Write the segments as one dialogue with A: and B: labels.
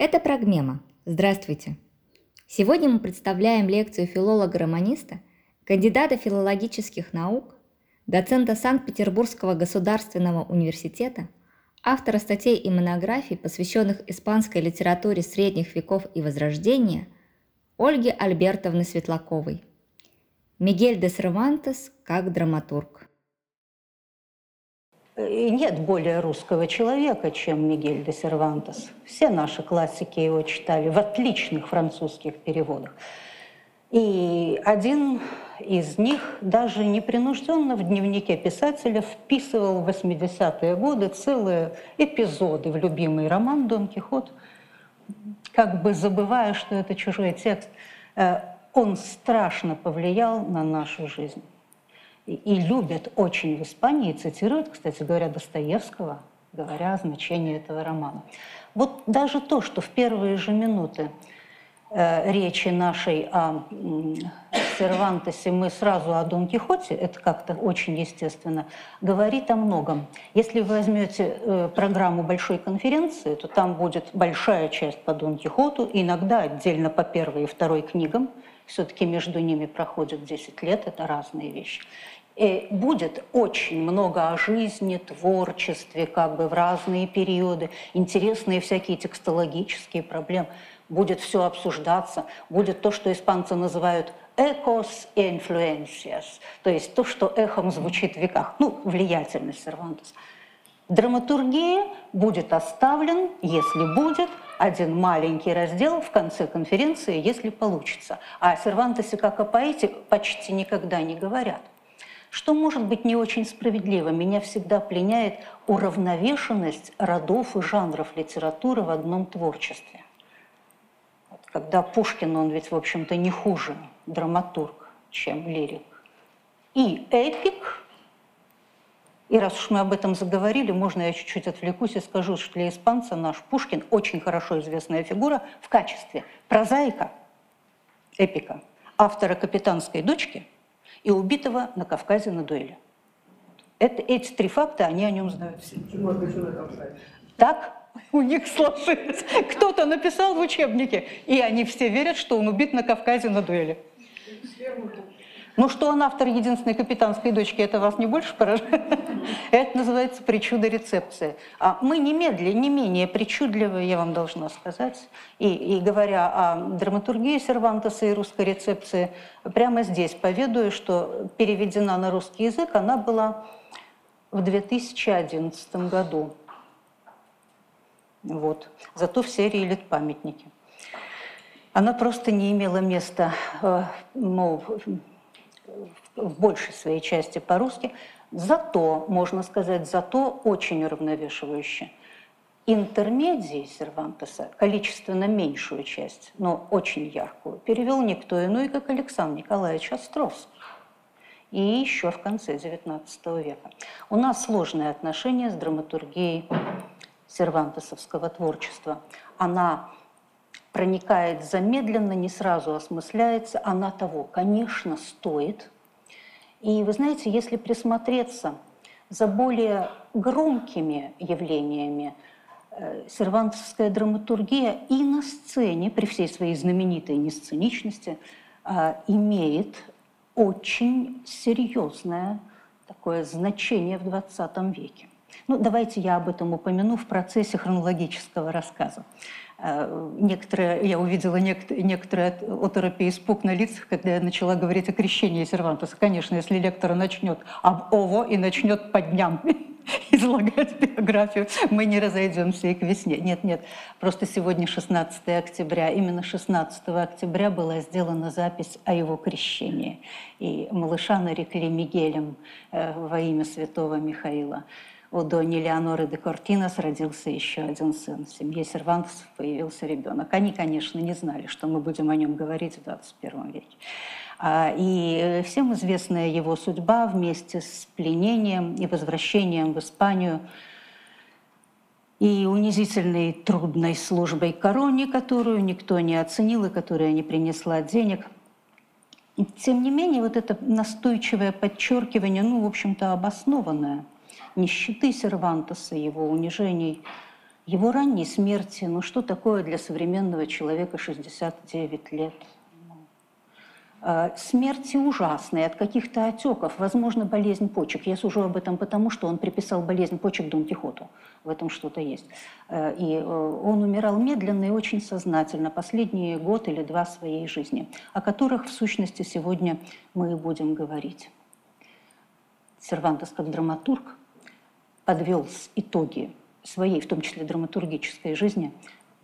A: Это Прогмема. Здравствуйте. Сегодня мы представляем лекцию филолога-романиста, кандидата филологических наук, доцента Санкт-Петербургского государственного университета, автора статей и монографий, посвященных испанской литературе средних веков и Возрождения, Ольги Альбертовны Светлаковой. Мигель де Сервантес как драматург.
B: Нет более русского человека, чем Мигель де Сервантес. Все наши классики его читали в отличных французских переводах. И один из них даже непринужденно в дневнике писателя вписывал в 80-е годы целые эпизоды в любимый роман «Дон Кихот», как бы забывая, что это чужой текст. Э, он страшно повлиял на нашу жизнь и любят очень в Испании, цитируют, кстати говоря, Достоевского, говоря о значении этого романа. Вот даже то, что в первые же минуты э, речи нашей о э, Сервантесе мы сразу о Дон Кихоте, это как-то очень естественно, говорит о многом. Если вы возьмете э, программу большой конференции, то там будет большая часть по Дон Кихоту, иногда отдельно по первой и второй книгам, все-таки между ними проходит 10 лет, это разные вещи. И будет очень много о жизни, творчестве, как бы в разные периоды, интересные всякие текстологические проблемы. Будет все обсуждаться, будет то, что испанцы называют «экос и influencias», то есть то, что эхом звучит в веках, ну, влиятельность Сервантеса. Драматургия будет оставлен, если будет, один маленький раздел в конце конференции, если получится. А о Сервантесе как о поэте почти никогда не говорят. Что может быть не очень справедливо? Меня всегда пленяет уравновешенность родов и жанров литературы в одном творчестве. Вот когда Пушкин, он ведь, в общем-то, не хуже драматург, чем лирик. И эпик, и раз уж мы об этом заговорили, можно я чуть-чуть отвлекусь и скажу, что для испанца наш Пушкин очень хорошо известная фигура в качестве прозаика, эпика, автора «Капитанской дочки», и убитого на Кавказе на дуэли. Это, эти три факта, они о нем знают все. Так у них сложилось. Кто-то написал в учебнике, и они все верят, что он убит на Кавказе на дуэли. Ну, что он автор единственной капитанской дочки, это вас не больше поражает? Это называется причуда рецепции. А мы немедленно, не менее причудливые, я вам должна сказать. И, и говоря о драматургии Сервантеса и русской рецепции, прямо здесь поведаю, что переведена на русский язык она была в 2011 году. Вот. Зато в серии «Лет-памятники». Она просто не имела места э, ну, в большей своей части по-русски, зато, можно сказать, зато очень уравновешивающе. Интермедии Сервантеса, количественно меньшую часть, но очень яркую, перевел никто иной, как Александр Николаевич Островский. И еще в конце XIX века. У нас сложные отношения с драматургией сервантесовского творчества. Она проникает замедленно, не сразу осмысляется, она того, конечно, стоит. И вы знаете, если присмотреться за более громкими явлениями, э, сервантовская драматургия и на сцене, при всей своей знаменитой несценичности, э, имеет очень серьезное такое значение в XX веке. Ну, давайте я об этом упомяну в процессе хронологического рассказа. Э, некоторые, я увидела некоторые, оторопи испуг на лицах, когда я начала говорить о крещении Сервантеса. Конечно, если лектор начнет об ОВО и начнет по дням излагать биографию, мы не разойдемся и к весне. Нет, нет, просто сегодня 16 октября. Именно 16 октября была сделана запись о его крещении. И малыша нарекли Мигелем э, во имя святого Михаила у Дони Леоноры де Кортинос родился еще один сын. В семье Сервантесов появился ребенок. Они, конечно, не знали, что мы будем о нем говорить в 21 веке. А, и всем известная его судьба вместе с пленением и возвращением в Испанию и унизительной трудной службой короне, которую никто не оценил и которая не принесла денег. Тем не менее, вот это настойчивое подчеркивание, ну, в общем-то, обоснованное – нищеты Сервантеса, его унижений, его ранней смерти, ну что такое для современного человека 69 лет? Э, смерти ужасные от каких-то отеков, возможно, болезнь почек. Я сужу об этом потому, что он приписал болезнь почек Дон Кихоту. В этом что-то есть. Э, и э, он умирал медленно и очень сознательно последние год или два своей жизни, о которых, в сущности, сегодня мы и будем говорить. Сервантес, как драматург, подвел итоги своей, в том числе драматургической жизни,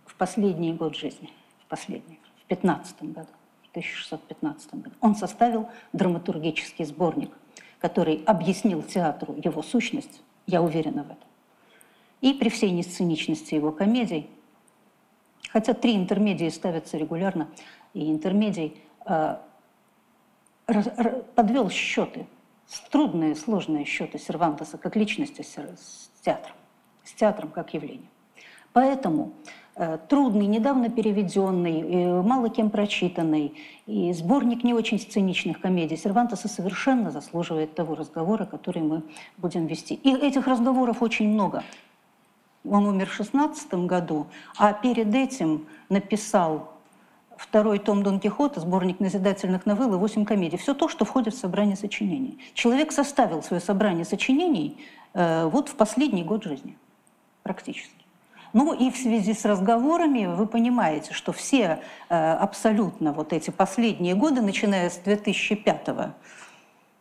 B: в последний год жизни, в последний, в 15 году. 1615 году. Он составил драматургический сборник, который объяснил театру его сущность, я уверена в этом. И при всей несценичности его комедий, хотя три интермедии ставятся регулярно, и интермедий э, подвел счеты, трудные, сложные счеты Сервантеса как личности с, театром, с театром как явлением. Поэтому Э, трудный, недавно переведенный, э, мало кем прочитанный, и сборник не очень сценичных комедий Сервантеса совершенно заслуживает того разговора, который мы будем вести. И этих разговоров очень много. Он умер в 16 году, а перед этим написал второй том Дон Кихота, сборник назидательных новелл и восемь комедий. Все то, что входит в собрание сочинений. Человек составил свое собрание сочинений э, вот в последний год жизни, практически. Ну и в связи с разговорами вы понимаете, что все э, абсолютно вот эти последние годы, начиная с 2005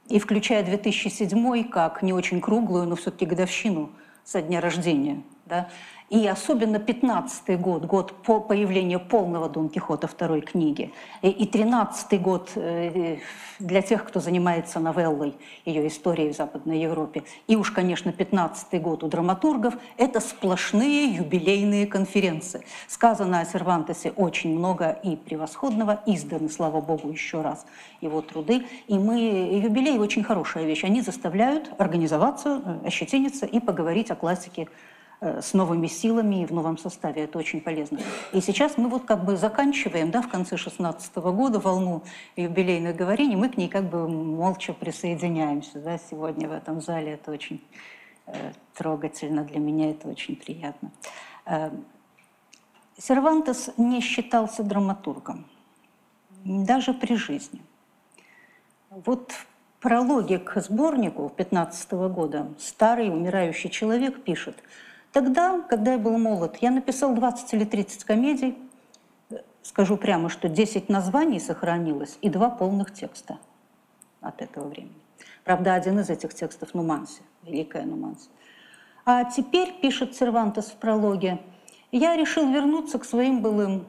B: и включая 2007 как не очень круглую, но все-таки годовщину со дня рождения, да, и особенно 15 год, год по появлению полного Дон Кихота второй книги, и 13 год э, для тех, кто занимается новеллой, ее историей в Западной Европе, и уж, конечно, 15 год у драматургов, это сплошные юбилейные конференции. Сказано о Сервантесе очень много и превосходного, изданы, слава богу, еще раз его труды. И мы, юбилей очень хорошая вещь, они заставляют организоваться, э, ощетиниться и поговорить о классике Э, с новыми силами и в новом составе. Это очень полезно. И сейчас мы вот как бы заканчиваем, да, в конце 16 года волну юбилейных говорений, мы к ней как бы молча присоединяемся, да, сегодня в этом зале. Это очень э, трогательно, для меня это очень приятно. Э, Сервантес не считался драматургом, даже при жизни. Вот в прологе к сборнику 15 года старый умирающий человек пишет – Тогда, когда я был молод, я написал 20 или 30 комедий. Скажу прямо, что 10 названий сохранилось и два полных текста от этого времени. Правда, один из этих текстов Нуманси, Великая Нуманси. А теперь, пишет Сервантес в прологе, я решил вернуться к своим былым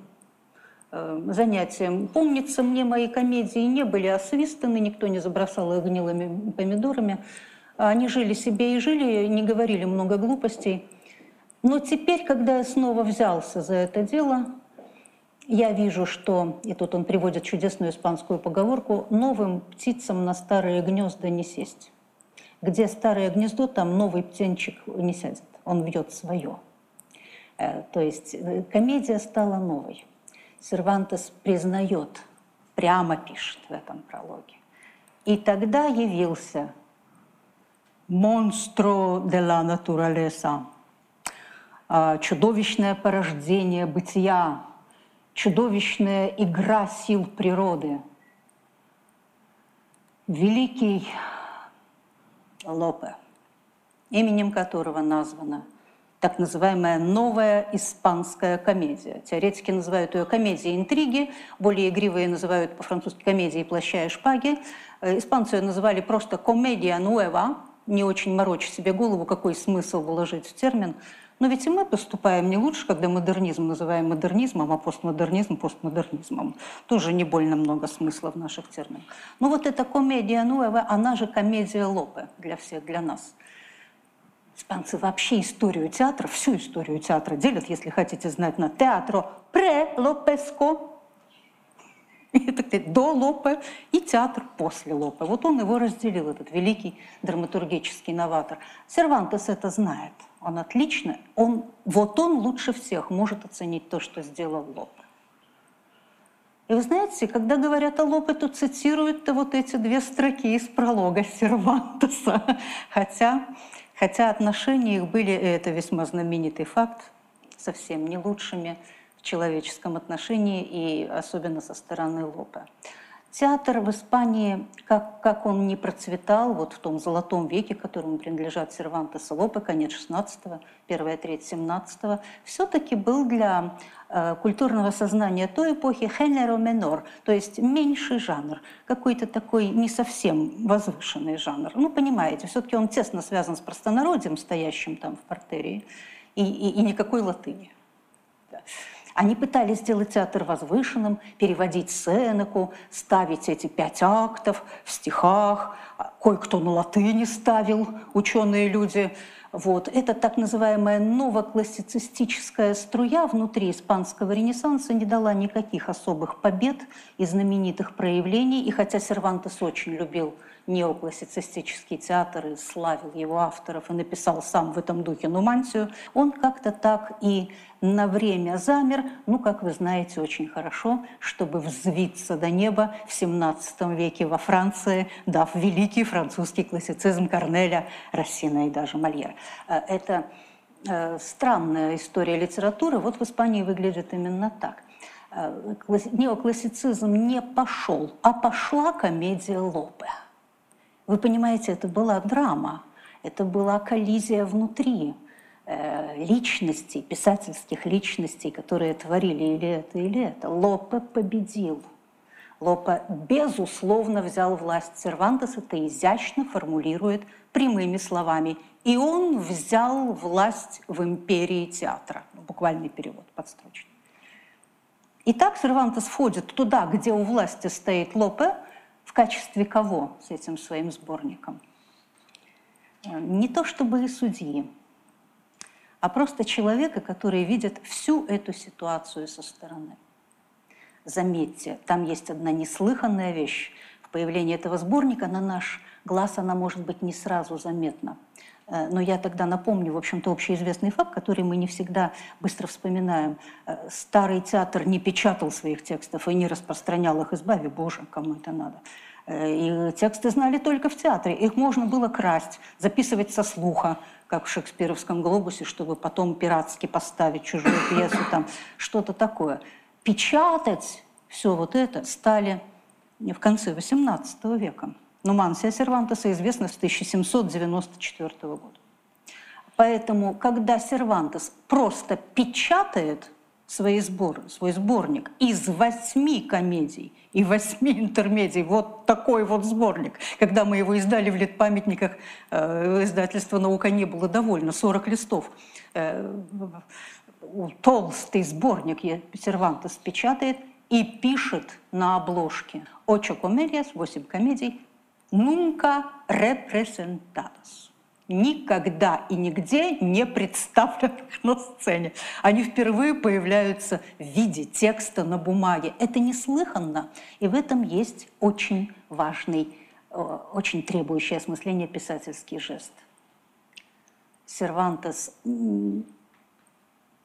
B: э, занятиям. Помнится, мне мои комедии не были освистаны, никто не забросал их гнилыми помидорами. Они жили себе и жили, не говорили много глупостей. Но теперь, когда я снова взялся за это дело, я вижу, что, и тут он приводит чудесную испанскую поговорку, новым птицам на старые гнезда не сесть. Где старое гнездо, там новый птенчик не сядет, он вьет свое. Э, то есть э, комедия стала новой. Сервантес признает, прямо пишет в этом прологе. И тогда явился «Монстро de la naturaleza», а, чудовищное порождение бытия, чудовищная игра сил природы. Великий Лопе, именем которого названа так называемая новая испанская комедия. Теоретики называют ее комедией интриги, более игривые называют по-французски комедией плаща и шпаги. Э, испанцы ее называли просто комедия нуэва, не очень морочь себе голову, какой смысл вложить в термин – но ведь и мы поступаем не лучше, когда модернизм называем модернизмом, а постмодернизм постмодернизмом. Тоже не больно много смысла в наших терминах. Но вот эта комедия Нуэва, она же комедия Лопе для всех, для нас. Испанцы вообще историю театра, всю историю театра делят, если хотите знать, на театро пре-лопеско, это до Лопе и театр после Лопе. Вот он его разделил, этот великий драматургический новатор. Сервантес это знает. Он отлично, он, вот он лучше всех может оценить то, что сделал Лопе. И вы знаете, когда говорят о Лопе, то цитируют-то вот эти две строки из пролога Сервантеса. Хотя, хотя отношения их были, и это весьма знаменитый факт, совсем не лучшими в человеческом отношении и особенно со стороны Лопе. Театр в Испании, как, как он не процветал вот в том золотом веке, которому принадлежат Сервантес и Лопе, конец 16-го, первая треть 17-го, все-таки был для э, культурного сознания той эпохи género menor, то есть меньший жанр, какой-то такой не совсем возвышенный жанр. Ну, понимаете, все-таки он тесно связан с простонародием, стоящим там в портерии, и, и, и никакой латыни. Да. Они пытались сделать театр возвышенным, переводить Сенеку, ставить эти пять актов в стихах. Кое-кто на латыни ставил, ученые люди. Вот. Это так называемая новоклассицистическая струя внутри испанского ренессанса не дала никаких особых побед и знаменитых проявлений. И хотя Сервантес очень любил неоклассицистический театр и славил его авторов и написал сам в этом духе «Нумантию», он как-то так и на время замер, ну, как вы знаете очень хорошо, чтобы взвиться до неба в XVII веке во Франции, дав великий французский классицизм Корнеля, Рассина и даже Мольера. Э, это э, странная история литературы, вот в Испании выглядит именно так. Э, неоклассицизм не пошел, а пошла комедия Лопе. Вы понимаете, это была драма, это была коллизия внутри личностей, писательских личностей, которые творили или это, или это. Лопе победил. Лопе, безусловно, взял власть. Сервантес это изящно формулирует прямыми словами. И он взял власть в империи театра. Буквальный перевод подстрочный. Итак, Сервантес входит туда, где у власти стоит Лопе – в качестве кого с этим своим сборником? Э, не то чтобы и судьи, а просто человека, который видит всю эту ситуацию со стороны. Заметьте, там есть одна неслыханная вещь. В появлении этого сборника на наш глаз она может быть не сразу заметна. Э, но я тогда напомню, в общем-то, общеизвестный факт, который мы не всегда быстро вспоминаем. Э, старый театр не печатал своих текстов и не распространял их, избави Боже, кому это надо. Э, и тексты знали только в театре. Их можно было красть, записывать со слуха, как в шекспировском «Глобусе», чтобы потом пиратски поставить чужую пьесу, там что-то такое. Печатать все вот это стали в конце XVIII века. Нумансия Сервантеса известна с 1794 года. Поэтому, когда Сервантес просто печатает свои сборы, свой сборник из восьми комедий и восьми интермедий, вот такой вот сборник. Когда мы его издали в лет-памятниках, э, издательства «Наука» не было довольно, 40 листов. Э, толстый сборник Сервантес печатает и пишет на обложке «Очо комедиас», «Восемь комедий», nunca representados. Никогда и нигде не представленных на сцене. Они впервые появляются в виде текста на бумаге. Это неслыханно, и в этом есть очень важный, э, очень требующий осмысления писательский жест. Сервантес,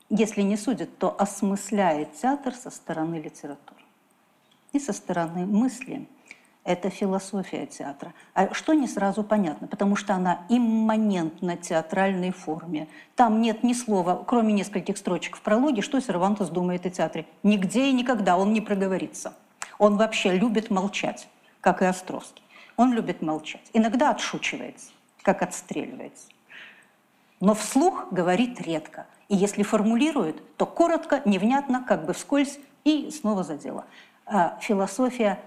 B: если не судит, то осмысляет театр со стороны литературы и со стороны мысли – это философия театра. А что не сразу понятно, потому что она имманентна театральной форме. Там нет ни слова, кроме нескольких строчек в прологе, что Сервантес думает о театре. Нигде и никогда он не проговорится. Он вообще любит молчать, как и Островский. Он любит молчать. Иногда отшучивается, как отстреливается. Но вслух говорит редко. И если формулирует, то коротко, невнятно, как бы вскользь, и снова за дело. А философия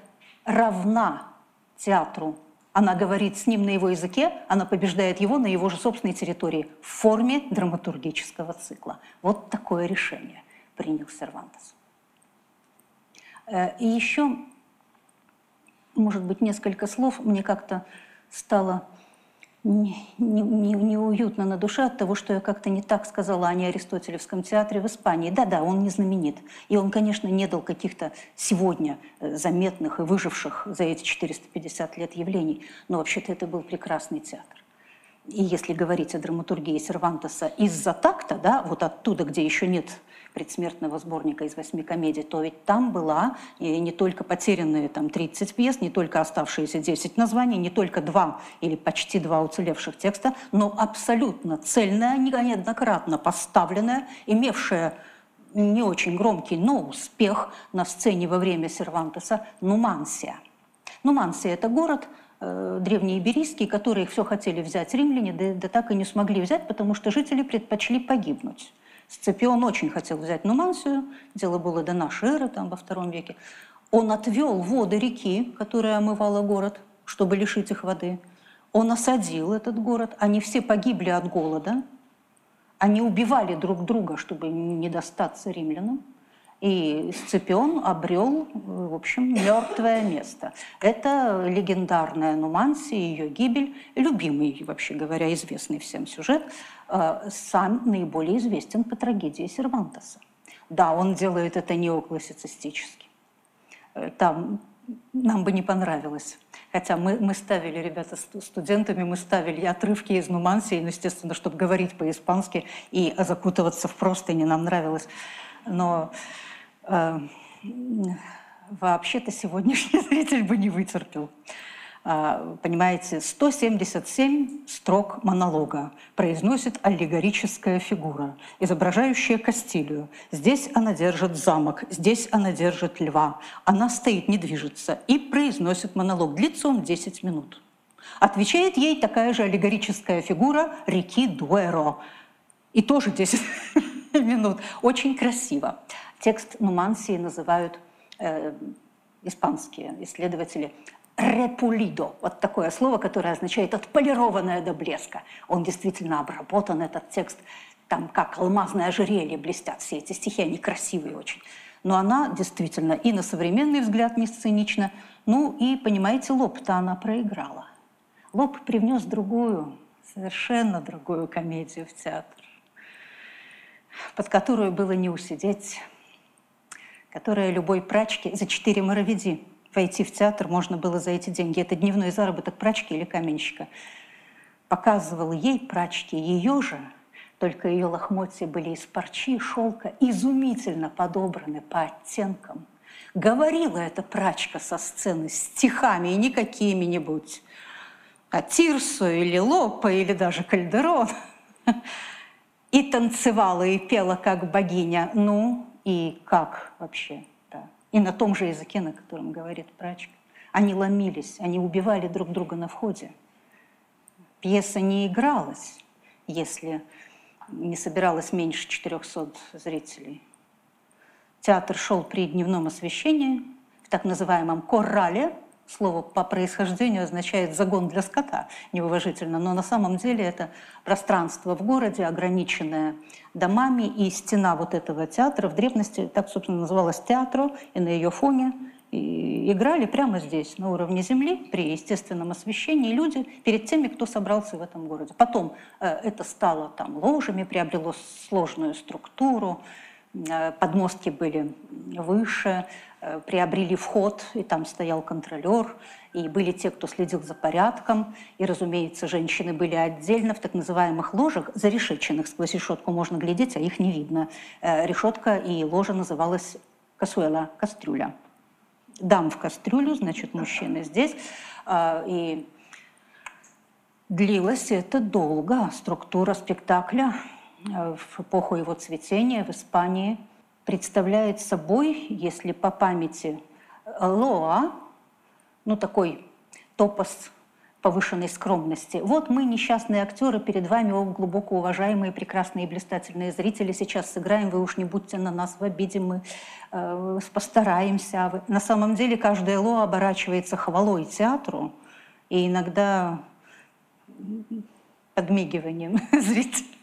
B: равна театру. Она говорит с ним на его языке, она побеждает его на его же собственной территории в форме драматургического цикла. Вот такое решение принял Сервантес. Э, и еще, может быть, несколько слов. Мне как-то стало неуютно не, не на душе от того, что я как-то не так сказала о неаристотелевском театре в Испании. Да-да, он не знаменит. И он, конечно, не дал каких-то сегодня э, заметных и выживших за эти 450 лет явлений. Но вообще-то это был прекрасный театр. И если говорить о драматургии Сервантеса из-за такта, да, вот оттуда, где еще нет предсмертного сборника из восьми комедий, то ведь там была и не только потерянные там 30 пьес, не только оставшиеся 10 названий, не только два или почти два уцелевших текста, но абсолютно цельная, неоднократно поставленная, имевшая не очень громкий, но успех на сцене во время Сервантеса Нумансия. Нумансия – это город э, древнеиберийский, который все хотели взять римляне, да, да так и не смогли взять, потому что жители предпочли погибнуть. Сципион очень хотел взять Нумансию, дело было до нашей эры, там во втором веке. Он отвел воды реки, которая омывала город, чтобы лишить их воды. Он осадил этот город, они все погибли от голода, они убивали друг друга, чтобы не достаться римлянам. И Сципион обрел, в общем, мертвое место. Это легендарная Нумансия, ее гибель, любимый, вообще говоря, известный всем сюжет, э, сам наиболее известен по трагедии Сервантеса. Да, он делает это неоклассицистически. Э, там нам бы не понравилось. Хотя мы, мы ставили, ребята, студентами, мы ставили отрывки из Нумансии, ну, естественно, чтобы говорить по-испански и закутываться в простыни нам нравилось. Но вообще-то сегодняшний зритель бы не вытерпел. А, понимаете, 177 строк монолога произносит аллегорическая фигура, изображающая Кастилию. Здесь она держит замок, здесь она держит льва. Она стоит, не движется и произносит монолог. Длится он 10 минут. Отвечает ей такая же аллегорическая фигура реки Дуэро. И тоже 10 минут. Очень красиво. Текст Нумансии называют э, испанские исследователи репулидо. Вот такое слово, которое означает отполированное до блеска. Он действительно обработан, этот текст, там как алмазное ожерелье блестят все эти стихи, они красивые очень. Но она действительно и на современный взгляд не сценична, ну и, понимаете, Лоб-то она проиграла. Лоб привнес другую, совершенно другую комедию в театр, под которую было не усидеть, которая любой прачке за четыре моровиди войти в театр можно было за эти деньги. Это дневной заработок прачки или каменщика. Показывал ей прачки ее же, только ее лохмотья были из парчи, шелка, изумительно подобраны по оттенкам. Говорила эта прачка со сцены стихами, и не какими-нибудь, а Тирсу или Лопа, или даже Кальдерон. И танцевала, и пела, как богиня. Ну, и как вообще? и на том же языке, на котором говорит прачка. Они ломились, они убивали друг друга на входе. Пьеса не игралась, если не собиралось меньше 400 зрителей. Театр шел при дневном освещении, в так называемом коррале, Слово по происхождению означает загон для скота, неуважительно, но на самом деле это пространство в городе, ограниченное домами, и стена вот этого театра в древности так, собственно, называлась театру, и на ее фоне и играли прямо здесь, на уровне земли, при естественном освещении, люди перед теми, кто собрался в этом городе. Потом э, это стало там ложами, приобрело сложную структуру, э, подмостки были выше, приобрели вход, и там стоял контролер, и были те, кто следил за порядком, и, разумеется, женщины были отдельно в так называемых ложах, зарешеченных, сквозь решетку можно глядеть, а их не видно. Э, решетка и ложа называлась касуэла, кастрюля. Дам в кастрюлю, значит, мужчины здесь. Э, и длилось это долго. Структура спектакля в эпоху его цветения в Испании – представляет собой, если по памяти, Лоа, ну такой топос повышенной скромности. Вот мы, несчастные актеры, перед вами, о, глубоко уважаемые, прекрасные и блистательные зрители, сейчас сыграем, вы уж не будьте на нас в обиде, мы э, постараемся. А на самом деле каждое ло оборачивается хвалой театру и иногда подмигиванием зрителя.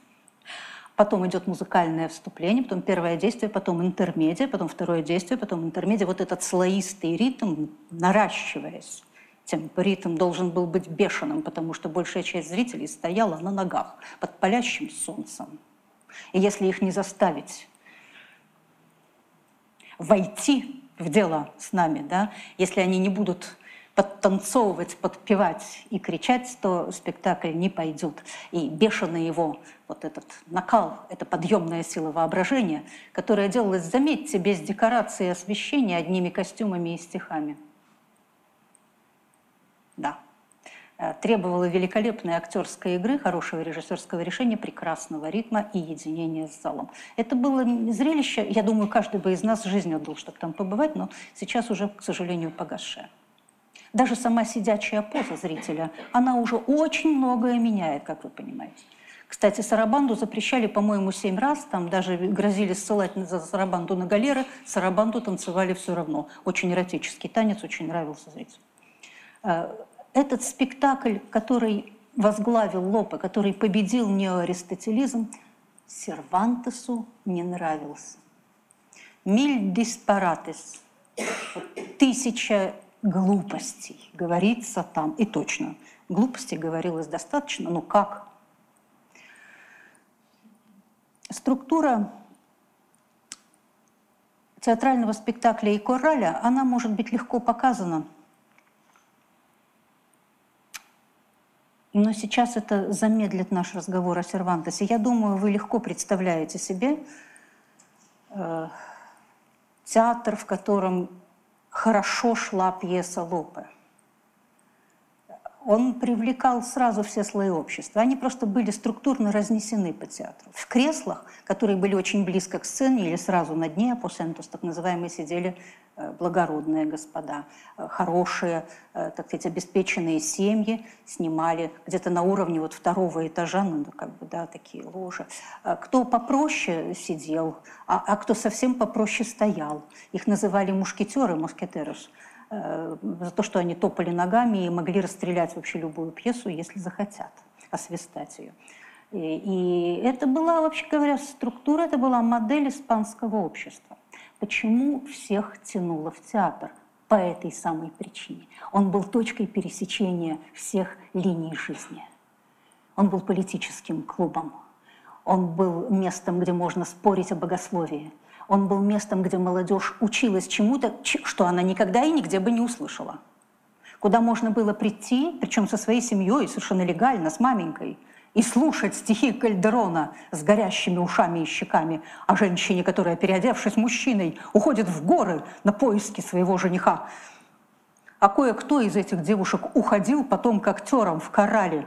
B: Потом идет музыкальное вступление, потом первое действие, потом интермедия, потом второе действие, потом интермедия. Вот этот слоистый ритм, наращиваясь, темп, ритм должен был быть бешеным, потому что большая часть зрителей стояла на ногах под палящим солнцем. И если их не заставить войти в дело с нами, да, если они не будут подтанцовывать, подпевать и кричать, то спектакль не пойдет. И бешеный его вот этот накал, это подъемная сила воображения, которая делалась, заметьте, без декорации и освещения, одними костюмами и стихами. Да. Э, требовала великолепной актерской игры, хорошего режиссерского решения, прекрасного ритма и единения с залом. Это было зрелище, я думаю, каждый бы из нас жизнь отдал, чтобы там побывать, но сейчас уже, к сожалению, погасшее. Даже сама сидячая поза зрителя, она уже очень многое меняет, как вы понимаете. Кстати, сарабанду запрещали, по-моему, семь раз, там даже грозили ссылать за сарабанду на галеры, сарабанду танцевали все равно. Очень эротический танец, очень нравился зрителю. Э, этот спектакль, который возглавил Лопе, который победил неоаристотелизм, Сервантесу не нравился. «Миль диспаратес» – тысяча глупостей говорится там. И точно, глупостей говорилось достаточно, но как? Структура театрального спектакля и кораля, она может быть легко показана. Но сейчас это замедлит наш разговор о Сервантесе. Я думаю, вы легко представляете себе э, театр, в котором хорошо шла пьеса Лопе. Он привлекал сразу все слои общества. Они просто были структурно разнесены по театру. В креслах, которые были очень близко к сцене или сразу над ней, апосентус так называемые, сидели Э, благородные господа, э, хорошие, э, так сказать, обеспеченные семьи снимали где-то на уровне вот второго этажа, ну, как бы, да, такие ложи. Кто попроще сидел, а, а кто совсем попроще стоял. Их называли мушкетеры, москетерус, за то, что они топали ногами и могли расстрелять вообще любую пьесу, если захотят, освистать ее. И, и это была, вообще говоря, структура, это была модель испанского общества. Почему всех тянуло в театр? По этой самой причине. Он был точкой пересечения всех линий жизни. Он был политическим клубом. Он был местом, где можно спорить о богословии. Он был местом, где молодежь училась чему-то, что она никогда и нигде бы не услышала. Куда можно было прийти, причем со своей семьей, совершенно легально, с маменькой – и слушать стихи Кальдерона с горящими ушами и щеками о женщине, которая, переодевшись мужчиной, уходит в горы на поиски своего жениха. А кое-кто из этих девушек уходил потом к актерам в корале.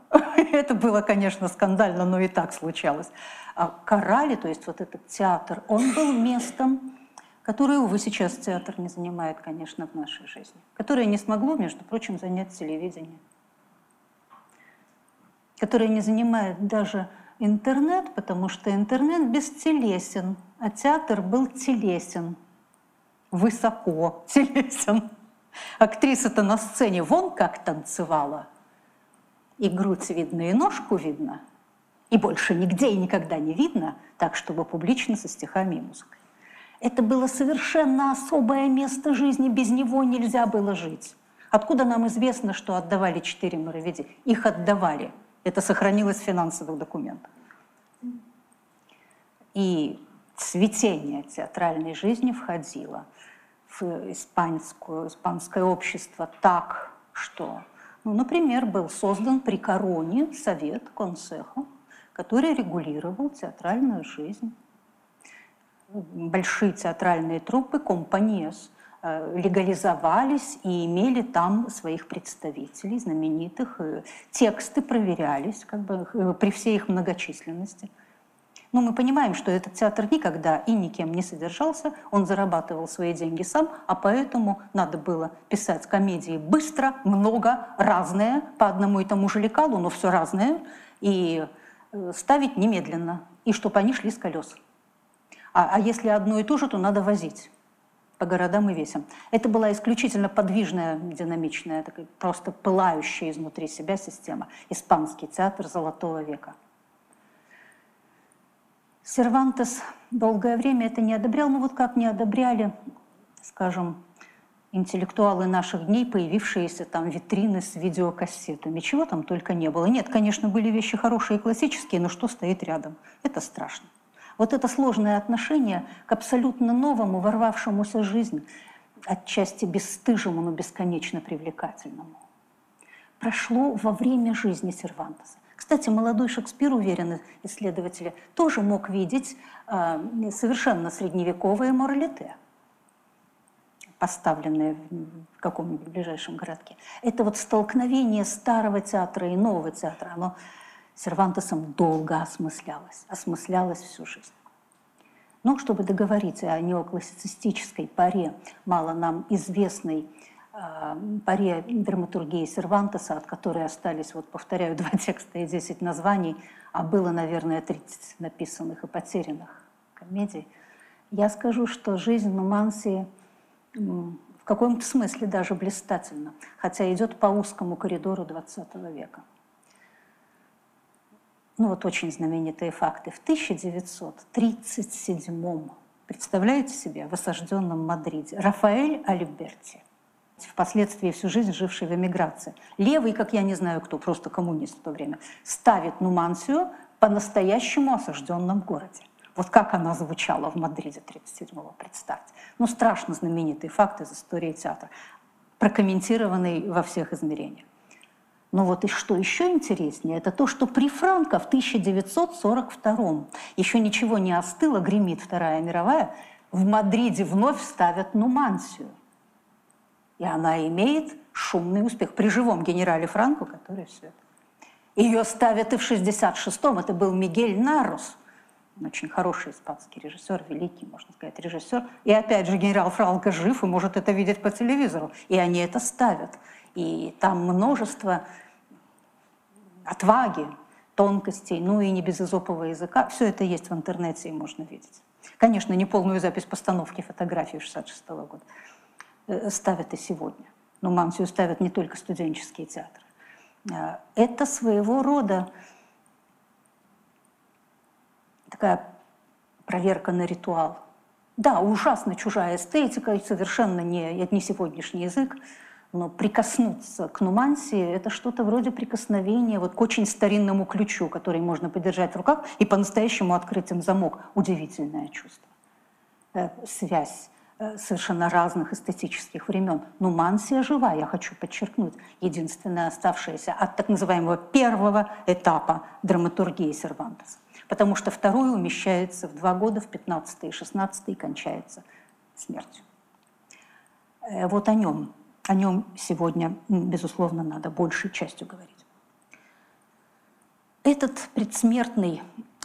B: Это было, конечно, скандально, но и так случалось. А корале, то есть вот этот театр, он был местом, которое, увы, сейчас театр не занимает, конечно, в нашей жизни, которое не смогло, между прочим, занять телевидение которая не занимает даже интернет, потому что интернет бестелесен, а театр был телесен, высоко телесен. Актриса-то на сцене вон как танцевала. И грудь видно, и ножку видно. И больше нигде и никогда не видно, так, чтобы публично со стихами и музыкой. Это было совершенно особое место жизни, без него нельзя было жить. Откуда нам известно, что отдавали четыре моровиди? Их отдавали – это сохранилось в финансовых документах. И цветение театральной жизни входило в испанскую, испанское общество так, что, ну, например, был создан при короне совет консехо, который регулировал театральную жизнь. Большие театральные труппы, компаниес – Э, легализовались и имели там своих представителей, знаменитых. Тексты проверялись как бы, э, при всей их многочисленности. Но мы понимаем, что этот театр никогда и никем не содержался, он зарабатывал свои деньги сам, а поэтому надо было писать комедии быстро, много, разные, по одному и тому же лекалу, но все разное, и э, ставить немедленно, и чтобы они шли с колес. А, а если одно и то же, то надо возить по городам и весям. Это была исключительно подвижная, динамичная, такая, просто пылающая изнутри себя система. Испанский театр Золотого века. Сервантес долгое время это не одобрял, но вот как не одобряли, скажем, интеллектуалы наших дней, появившиеся там витрины с видеокассетами. Чего там только не было. Нет, конечно, были вещи хорошие и классические, но что стоит рядом? Это страшно. Вот это сложное отношение к абсолютно новому, ворвавшемуся в жизнь, отчасти бесстыжему, но бесконечно привлекательному, прошло во время жизни Сервантеса. Кстати, молодой Шекспир, уверены исследователи, тоже мог видеть э, совершенно средневековое моралите, поставленное в каком-нибудь ближайшем городке. Это вот столкновение старого театра и нового театра, оно Сервантесом долго осмыслялось, осмыслялось всю жизнь. Но чтобы договориться о неоклассицистической паре, мало нам известной паре драматургии Сервантеса, от которой остались, вот повторяю, два текста и десять названий, а было, наверное, 30 написанных и потерянных комедий, я скажу, что жизнь Нумансии в каком-то смысле даже блистательна, хотя идет по узкому коридору XX века. Ну вот очень знаменитые факты, в 1937 представляете себе, в осажденном Мадриде, Рафаэль Альберти, впоследствии всю жизнь живший в эмиграции, левый, как я не знаю кто, просто коммунист в то время, ставит Нумансию по-настоящему осажденном городе. Вот как она звучала в Мадриде 37-го, представьте. Ну, страшно знаменитый факт из истории театра, прокомментированный во всех измерениях. Но вот и что еще интереснее, это то, что при Франко в 1942 еще ничего не остыло, гремит Вторая мировая, в Мадриде вновь ставят Нумансию. И она имеет шумный успех при живом генерале Франко, который это. Ее ставят и в 66-м, это был Мигель Нарус, очень хороший испанский режиссер, великий, можно сказать, режиссер. И опять же, генерал Франко жив и может это видеть по телевизору. И они это ставят. И там множество отваги, тонкостей, ну и не без изопового языка. Все это есть в интернете и можно видеть. Конечно, не полную запись постановки фотографии 66 -го года ставят и сегодня. Но Мансию ставят не только студенческие театры. Э, это своего рода такая проверка на ритуал. Да, ужасно чужая эстетика, совершенно не, не сегодняшний язык, но прикоснуться к нумансии – это что-то вроде прикосновения вот к очень старинному ключу, который можно подержать в руках и по-настоящему открыть им замок. Удивительное чувство. Э, связь э, совершенно разных эстетических времен. Нумансия жива, я хочу подчеркнуть, единственная оставшаяся от так называемого первого этапа драматургии Сервантеса. Потому что второй умещается в два года, в 15 и 16 и кончается смертью. Э, вот о нем о нем сегодня, безусловно, надо большей частью говорить. Этот предсмертный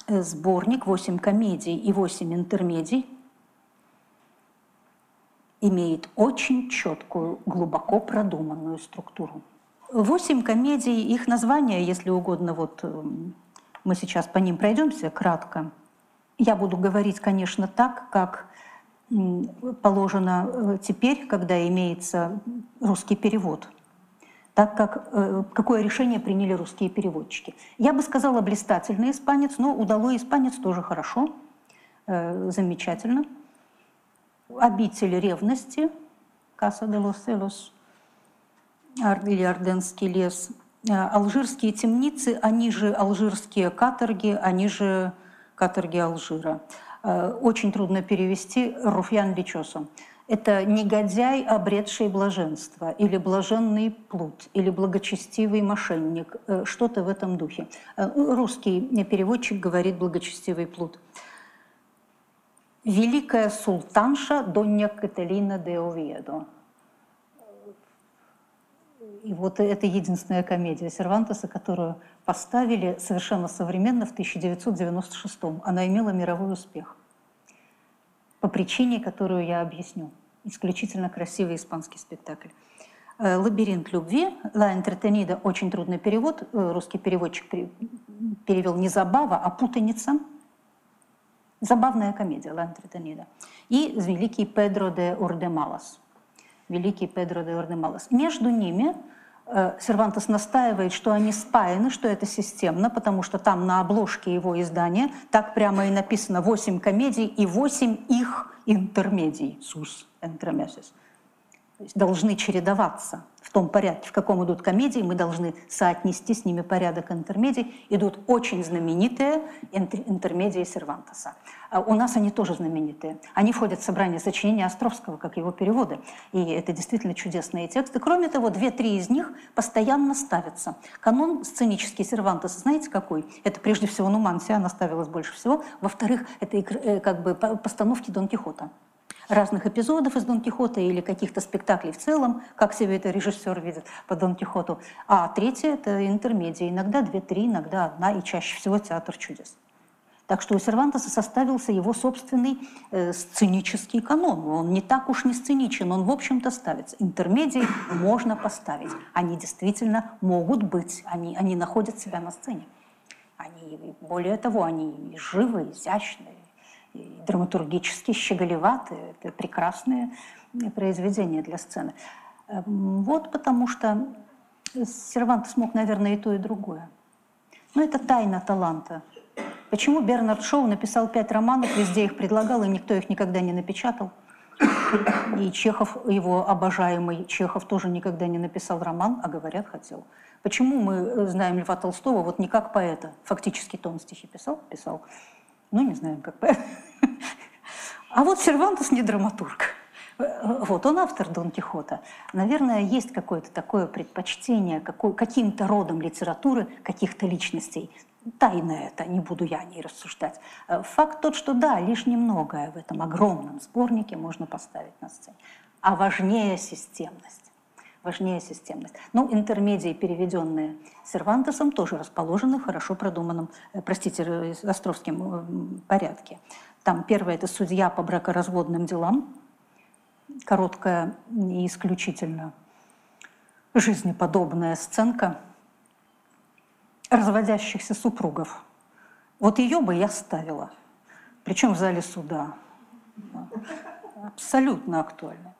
B: э, сборник «Восемь комедий и восемь интермедий» имеет очень четкую, глубоко продуманную структуру. Восемь комедий, их название, если угодно, вот э, мы сейчас по ним пройдемся кратко. Я буду говорить, конечно, так, как положено э, теперь, когда имеется русский перевод, так как э, какое решение приняли русские переводчики. Я бы сказала блистательный испанец, но удалой испанец тоже хорошо, э, замечательно. Обитель ревности, Каса де лос или Орденский лес, алжирские темницы, они же алжирские каторги, они же каторги Алжира. Э, очень трудно перевести Руфьян Личосом. Это негодяй, обретший блаженство, или блаженный плут, или благочестивый мошенник, э, что-то в этом духе. Э, русский переводчик говорит благочестивый плут. Великая султанша Донья Каталина де Овьедо. И вот это единственная комедия Сервантеса, которую поставили совершенно современно в 1996 -м. Она имела мировой успех. По причине, которую я объясню. Исключительно красивый испанский спектакль. Э, «Лабиринт любви», «Ла Энтретенида» – очень трудный перевод. Э, русский переводчик перевел не «забава», а «путаница». Забавная комедия «Ла Энтретенида». И великий Педро де Урдемалас. Великий Педро де Урдемалас. Между ними Э, Сервантес настаивает, что они спаяны, что это системно, потому что там на обложке его издания так прямо и написано 8 комедий и 8 их интермедий, сус, интермесис. Должны чередоваться в том порядке, в каком идут комедии, мы должны соотнести с ними порядок интермедий. Идут очень знаменитые интермедии Сервантеса. А у нас они тоже знаменитые. Они входят в собрание сочинений Островского, как его переводы. И это действительно чудесные тексты. Кроме того, две-три из них постоянно ставятся. Канон сценический Сервантеса, знаете какой? Это прежде всего Нумансия, она ставилась больше всего. Во-вторых, это э, как бы постановки Дон Кихота разных эпизодов из Дон Кихота или каких-то спектаклей в целом, как себе это режиссер видит по Дон Кихоту. А третье – это интермедия, иногда две-три, иногда одна, и чаще всего театр чудес. Так что у Сервантеса составился его собственный э, сценический канон. Он не так уж не сценичен, он, в общем-то, ставится. Интермедии можно поставить. Они действительно могут быть, они, они находят себя на сцене. Они, более того, они живые, изящные, драматургически щеголеватые. Это прекрасные произведения для сцены. Эм, вот потому что Сервант смог, наверное, и то, и другое. Но это тайна таланта. Почему Бернард Шоу написал пять романов, везде их предлагал, и никто их никогда не напечатал? И Чехов, его обожаемый Чехов, тоже никогда не написал роман, а говорят, хотел. Почему мы знаем Льва Толстого вот не как поэта? Фактически-то он стихи писал? Писал. Ну, не знаем, как поэт. А вот Сервантес не драматург. Вот, он автор Дон Кихота. Наверное, есть какое-то такое предпочтение каким-то родом литературы, каких-то личностей. Тайна это, не буду я о ней рассуждать. Факт тот, что да, лишь немногое в этом огромном сборнике можно поставить на сцене. А важнее системность важнее системность. Ну, интермедии, переведенные Сервантесом, тоже расположены в хорошо продуманном, э, простите, Островским э, порядке. Там первое – это судья по бракоразводным делам, короткая и исключительно жизнеподобная сценка разводящихся супругов. Вот ее бы я ставила, причем в зале суда. Абсолютно актуально.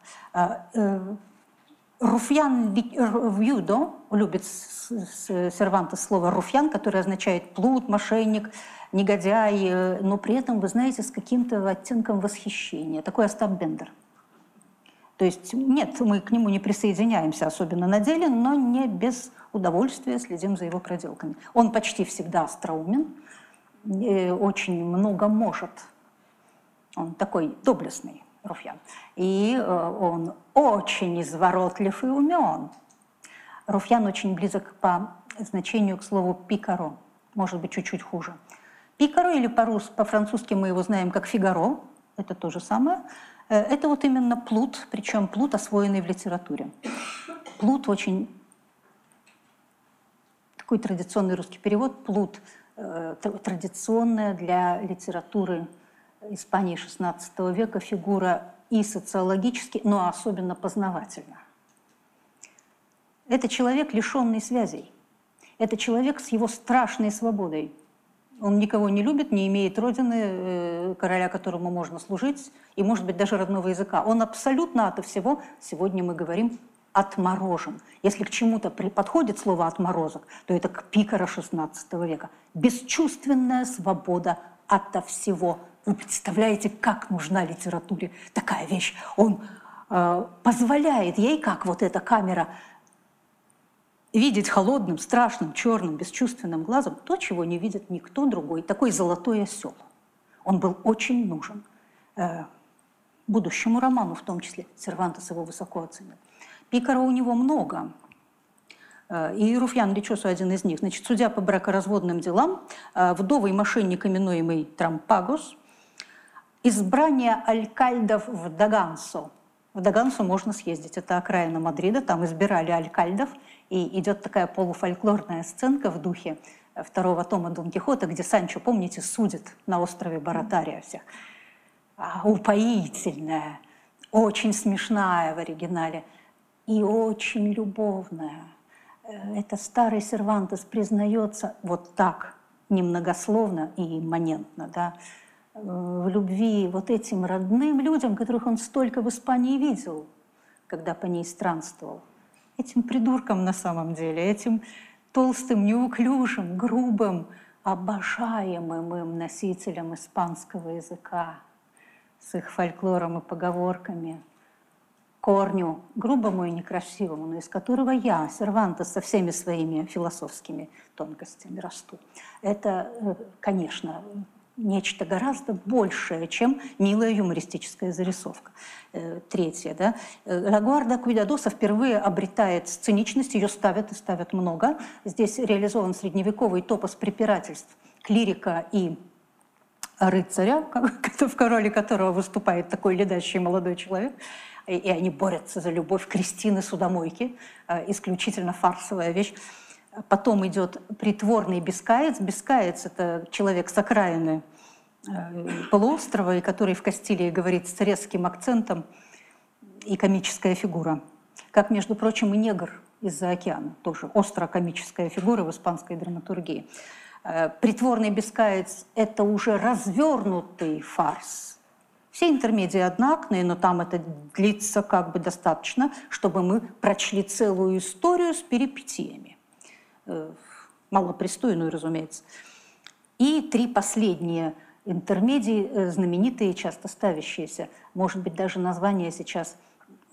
B: Руфьян Вьюдо, любит Сервантес слово руфьян, которое означает плут, мошенник, негодяй, э, но при этом, вы знаете, с каким-то оттенком восхищения. Такой Остап Бендер. То есть нет, мы к нему не присоединяемся, особенно на деле, но не без удовольствия следим за его проделками. Он почти всегда остроумен, э, очень много может. Он такой доблестный. Руфьян. И э, он очень изворотлив и умен. Руфьян очень близок по значению к слову «пикаро», может быть, чуть-чуть хуже. Пикаро или по-французски мы его знаем как «фигаро», это то же самое. Э, это вот именно плут, причем плут, освоенный в литературе. Плут очень такой традиционный русский перевод, плут, э, традиционная для литературы Испании XVI века фигура и социологически, но особенно познавательна. Это человек, лишенный связей. Это человек с его страшной свободой. Он никого не любит, не имеет родины, э, короля, которому можно служить, и, может быть, даже родного языка. Он абсолютно от всего, сегодня мы говорим, отморожен. Если к чему-то подходит слово «отморозок», то это к пикара XVI века. Бесчувственная свобода ото всего вы представляете, как нужна литературе такая вещь? Он э, позволяет ей, как вот эта камера, видеть холодным, страшным, черным, бесчувственным глазом то, чего не видит никто другой. Такой золотой осел. Он был очень нужен э, будущему роману, в том числе. Сервантес его высоко оценил. Пикара у него много. Э, и Руфьян Личосу один из них. Значит, судья по бракоразводным делам, э, вдовый мошенник, именуемый Трампагус – избрание алькальдов в Дагансу. В Дагансу можно съездить, это окраина Мадрида, там избирали алькальдов, и идет такая полуфольклорная сценка в духе второго тома Дон Кихота, где Санчо, помните, судит на острове Баратария всех. А, упоительная, очень смешная в оригинале и очень любовная. Э, это старый Сервантес признается вот так, немногословно и имманентно, да, в любви вот этим родным людям, которых он столько в Испании видел, когда по ней странствовал. Этим придуркам на самом деле, этим толстым, неуклюжим, грубым, обожаемым им носителям испанского языка с их фольклором и поговорками. корню, грубому и некрасивому, но из которого я, Сервантес, со всеми своими философскими тонкостями расту. Это, э, конечно, нечто гораздо большее, чем милая юмористическая зарисовка. Э, третье. Да? Э, Лагуарда Куидадоса впервые обретает сценичность, ее ставят и ставят много. Здесь реализован средневековый топос препирательств клирика и рыцаря, в роли которого выступает такой ледащий молодой человек. И они борются за любовь Кристины Судомойки, э, исключительно фарсовая вещь. Потом идет притворный бескаец. Бескаец – это человек с окраины э, полуострова, и который в Кастилии говорит с резким акцентом и комическая фигура. Как, между прочим, и негр из-за океана, тоже остро-комическая фигура в испанской драматургии. Э, притворный бескаец – это уже развернутый фарс. Все интермедии однакные, но там это длится как бы достаточно, чтобы мы прочли целую историю с перипетиями. Э, малопристойную, разумеется. И три последние интермедии, э, знаменитые, часто ставящиеся. Может быть, даже названия сейчас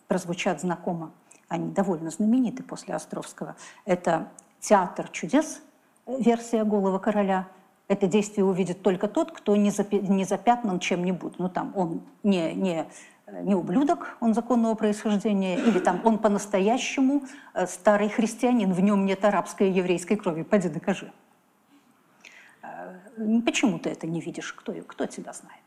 B: прозвучат знакомо. Они довольно знамениты после Островского. Это «Театр чудес», версия «Голого короля». Это действие увидит только тот, кто не, запятнан чем-нибудь. Ну, там он не, не не ублюдок, он законного происхождения, или там он по-настоящему э, старый христианин, в нем нет арабской и еврейской крови, пойди докажи. Э, почему ты это не видишь? Кто, кто тебя знает?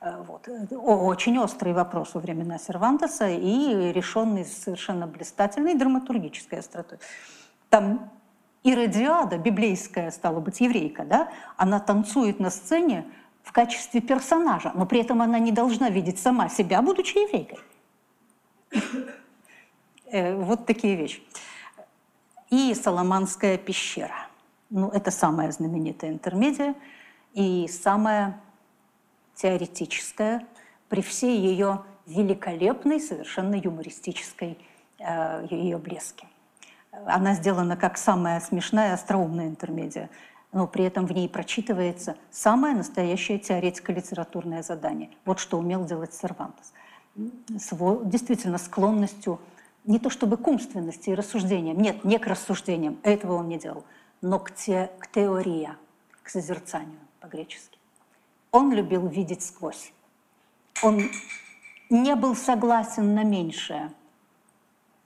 B: Э, вот. Очень острый вопрос во времена Сервантеса и решенный совершенно блистательной драматургической остротой. Там Иродиада, библейская, стала быть, еврейка, да, она танцует на сцене в качестве персонажа, но при этом она не должна видеть сама себя, будучи еврейкой. Э, вот такие вещи. И Соломанская пещера. Ну, это самая знаменитая интермедия и самая теоретическая при всей ее великолепной, совершенно юмористической э, ее блеске. Она сделана как самая смешная, остроумная интермедия но при этом в ней прочитывается самое настоящее теоретико-литературное задание. Вот что умел делать Сервантес. С его действительно склонностью не то чтобы к умственности и рассуждениям, нет, не к рассуждениям, этого он не делал, но к, те, к теория, к созерцанию по-гречески. Он любил видеть сквозь. Он не был согласен на меньшее.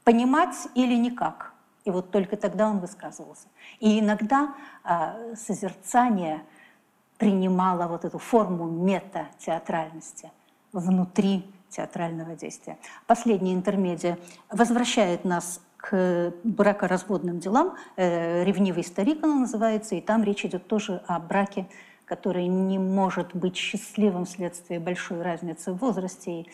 B: Понимать или никак. И вот только тогда он высказывался. И иногда э, созерцание принимало вот эту форму мета-театральности внутри театрального действия. Последняя интермедия возвращает нас к бракоразводным делам. Э, «Ревнивый старик» она называется, и там речь идет тоже о браке, который не может быть счастливым вследствие большой разницы в возрасте и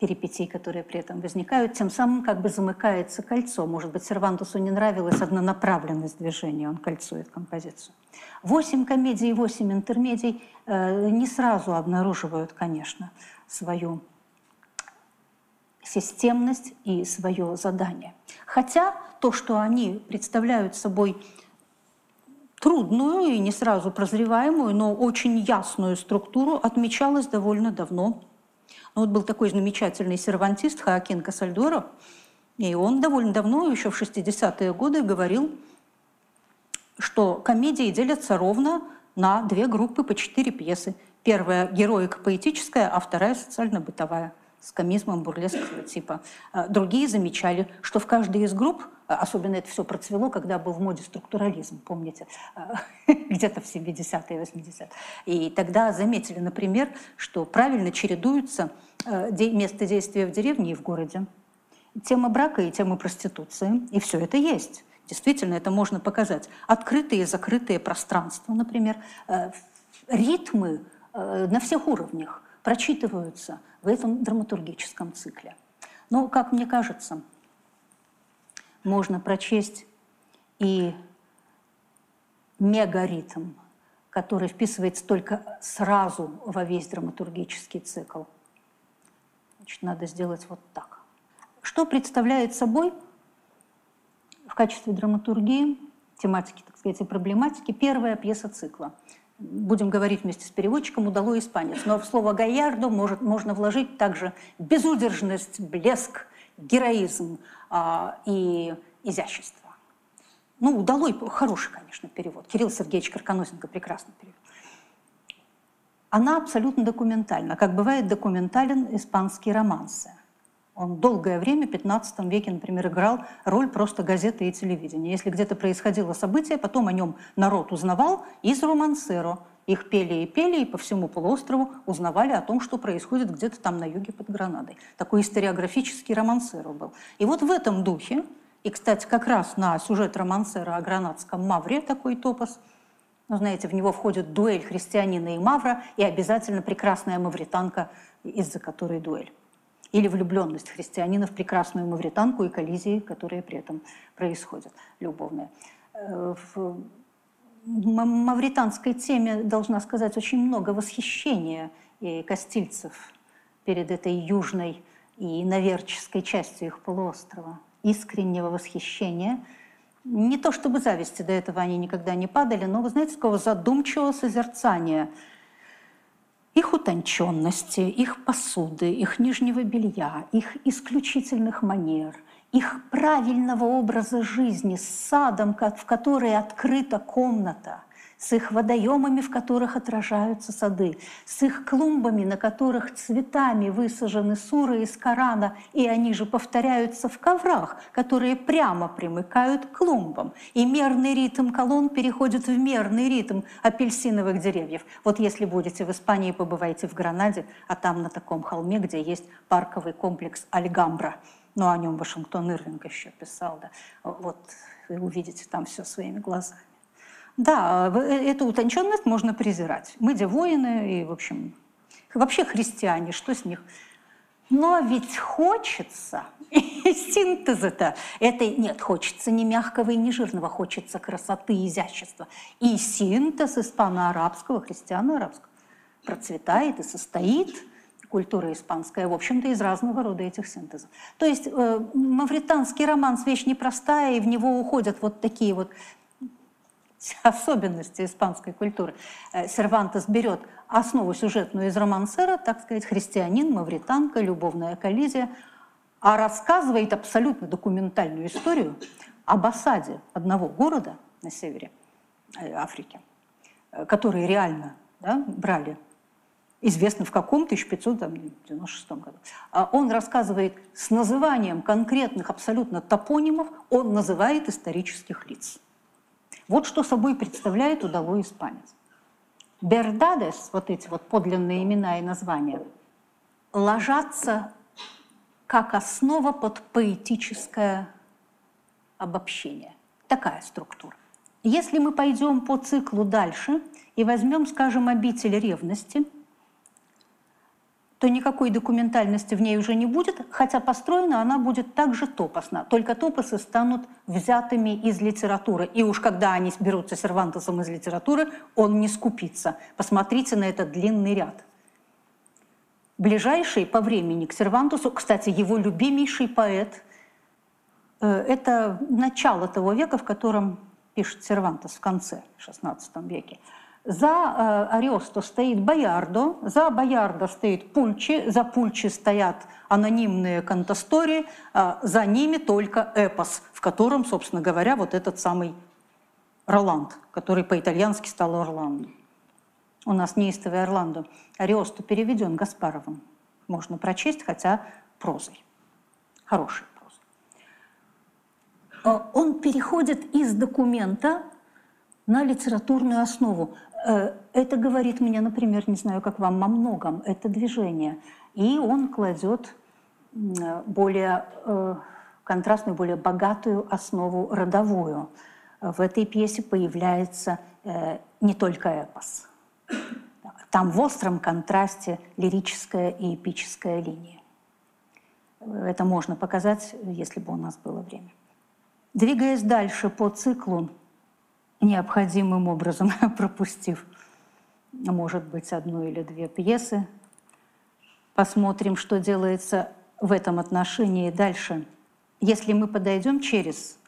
B: перипетий, которые при этом возникают, тем самым как бы замыкается кольцо. Может быть, Сервантусу не нравилась однонаправленность движения, он кольцует композицию. Восемь комедий и восемь интермедий э, не сразу обнаруживают, конечно, свою системность и свое задание. Хотя то, что они представляют собой трудную и не сразу прозреваемую, но очень ясную структуру, отмечалось довольно давно ну, вот был такой замечательный сервантист Хоакин Касальдоро, и он довольно давно, еще в 60-е годы, говорил, что комедии делятся ровно на две группы по четыре пьесы. Первая – героико-поэтическая, а вторая – социально-бытовая с комизмом бурлеского типа. А другие замечали, что в каждой из групп, особенно это все процвело, когда был в моде структурализм, помните, а, где-то в 70-е, 80-е. И тогда заметили, например, что правильно чередуются место действия в деревне и в городе. Тема брака и тема проституции. И все это есть. Действительно, это можно показать. Открытые и закрытые пространства, например, э, ритмы э, на всех уровнях прочитываются – в этом драматургическом цикле. Но, как мне кажется, можно прочесть и мегаритм, который вписывается только сразу во весь драматургический цикл. Значит, надо сделать вот так. Что представляет собой в качестве драматургии, тематики, так сказать, и проблематики, первая пьеса цикла. будем говорить вместе с переводчиком, удало испанец. Но в слово «гаярдо» может, можно вложить также безудержность, блеск, героизм и изящество. Ну, удалой, хороший, конечно, перевод. Кирилл Сергеевич Карканосенко прекрасный перевод. Она абсолютно документальна, как бывает документален испанский романсы. Он долгое время, в 15 веке, например, играл роль просто газеты и телевидения. Если где-то происходило событие, потом о нем народ узнавал из романсеро. Их пели и пели, и по всему полуострову узнавали о том, что происходит где-то там на юге под Гранадой. Такой историографический романсеро был. И вот в этом духе, и, кстати, как раз на сюжет романсера о гранадском Мавре такой топос, ну, знаете, в него входит дуэль христианина и Мавра, и обязательно прекрасная мавританка, из-за которой дуэль или влюбленность христианина в прекрасную мавританку и коллизии, которые при этом происходят, любовные. Мавританской теме, должна сказать, очень много восхищения и костильцев перед этой южной и наверческой частью их полуострова. Искреннего восхищения. Не то чтобы зависти, до этого они никогда не падали, но, вы знаете, такого задумчивого созерцания – их утонченности, их посуды, их нижнего белья, их исключительных манер, их правильного образа жизни с садом, в который открыта комната – с их водоемами, в которых отражаются сады, с их клумбами, на которых цветами высажены суры из Корана, и они же повторяются в коврах, которые прямо примыкают к клумбам. И мерный ритм колонн переходит в мерный ритм апельсиновых деревьев. Вот если будете в Испании, побывайте в Гранаде, а там на таком холме, где есть парковый комплекс Альгамбра, ну, о нем Вашингтон Ирвинг еще писал, да. Вот вы увидите там все своими глазами. Да, э, эту утонченность можно презирать. Мы где и, в общем, вообще христиане, что с них? Но ведь хочется, синтеза-то, это нет, хочется не мягкого и не жирного, хочется красоты, изящества. И синтез испано-арабского, христиано-арабского процветает и состоит культура испанская, в общем-то, из разного рода этих синтезов. То есть э, мавританский романс – вещь непростая, и в него уходят вот такие вот особенности испанской культуры. Э, Сервантес берет основу сюжетную из романсера, так сказать, христианин, мавританка, любовная коллизия, а рассказывает абсолютно документальную историю об осаде одного города на севере э, Африки, э, которые реально да, брали известно в каком 1596 году. А он рассказывает с называнием конкретных абсолютно топонимов, он называет исторических лиц. Вот что собой представляет удалой испанец. Бердадес, вот эти вот подлинные имена и названия, ложатся как основа под поэтическое обобщение. Такая структура. Если мы пойдем по циклу дальше и возьмем, скажем, обитель ревности – то никакой документальности в ней уже не будет, хотя построена она будет также топосно, только топосы станут взятыми из литературы. И уж когда они берутся Сервантесом из литературы, он не скупится. Посмотрите на этот длинный ряд. Ближайший по времени к Сервантусу, кстати, его любимейший поэт, э, это начало того века, в котором пишет Сервантес в конце XVI веке – за э, Ариосто стоит Боярдо, за Боярдо стоит Пульчи, за Пульчи стоят анонимные кантастори, э, за ними только эпос, в котором, собственно говоря, вот этот самый Роланд, который по-итальянски стал Орландо. У нас неистовый Орландо. Ариосто переведен Гаспаровым. Можно прочесть, хотя прозой. Хороший прозой. Э, он переходит из документа на литературную основу. Э, это говорит мне, например, не знаю, как вам, о многом, это движение. И он кладет более э, контрастную, более богатую основу родовую. В этой пьесе появляется э, не только эпос. Там в остром контрасте лирическая и эпическая линия. Это можно показать, если бы у нас было время. Двигаясь дальше по циклу необходимым образом пропустив, может быть, одну или две пьесы. Посмотрим, что делается в этом отношении дальше. Если мы подойдем через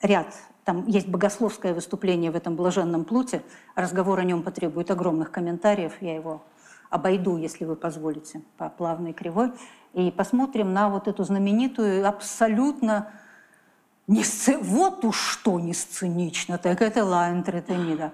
B: ряд Там есть богословское выступление в этом блаженном плуте. Разговор о нем потребует огромных комментариев. Я его обойду, если вы позволите, по плавной кривой. И посмотрим на вот эту знаменитую, абсолютно не сц... вот уж что не сценично, так это Ла Энтретенида.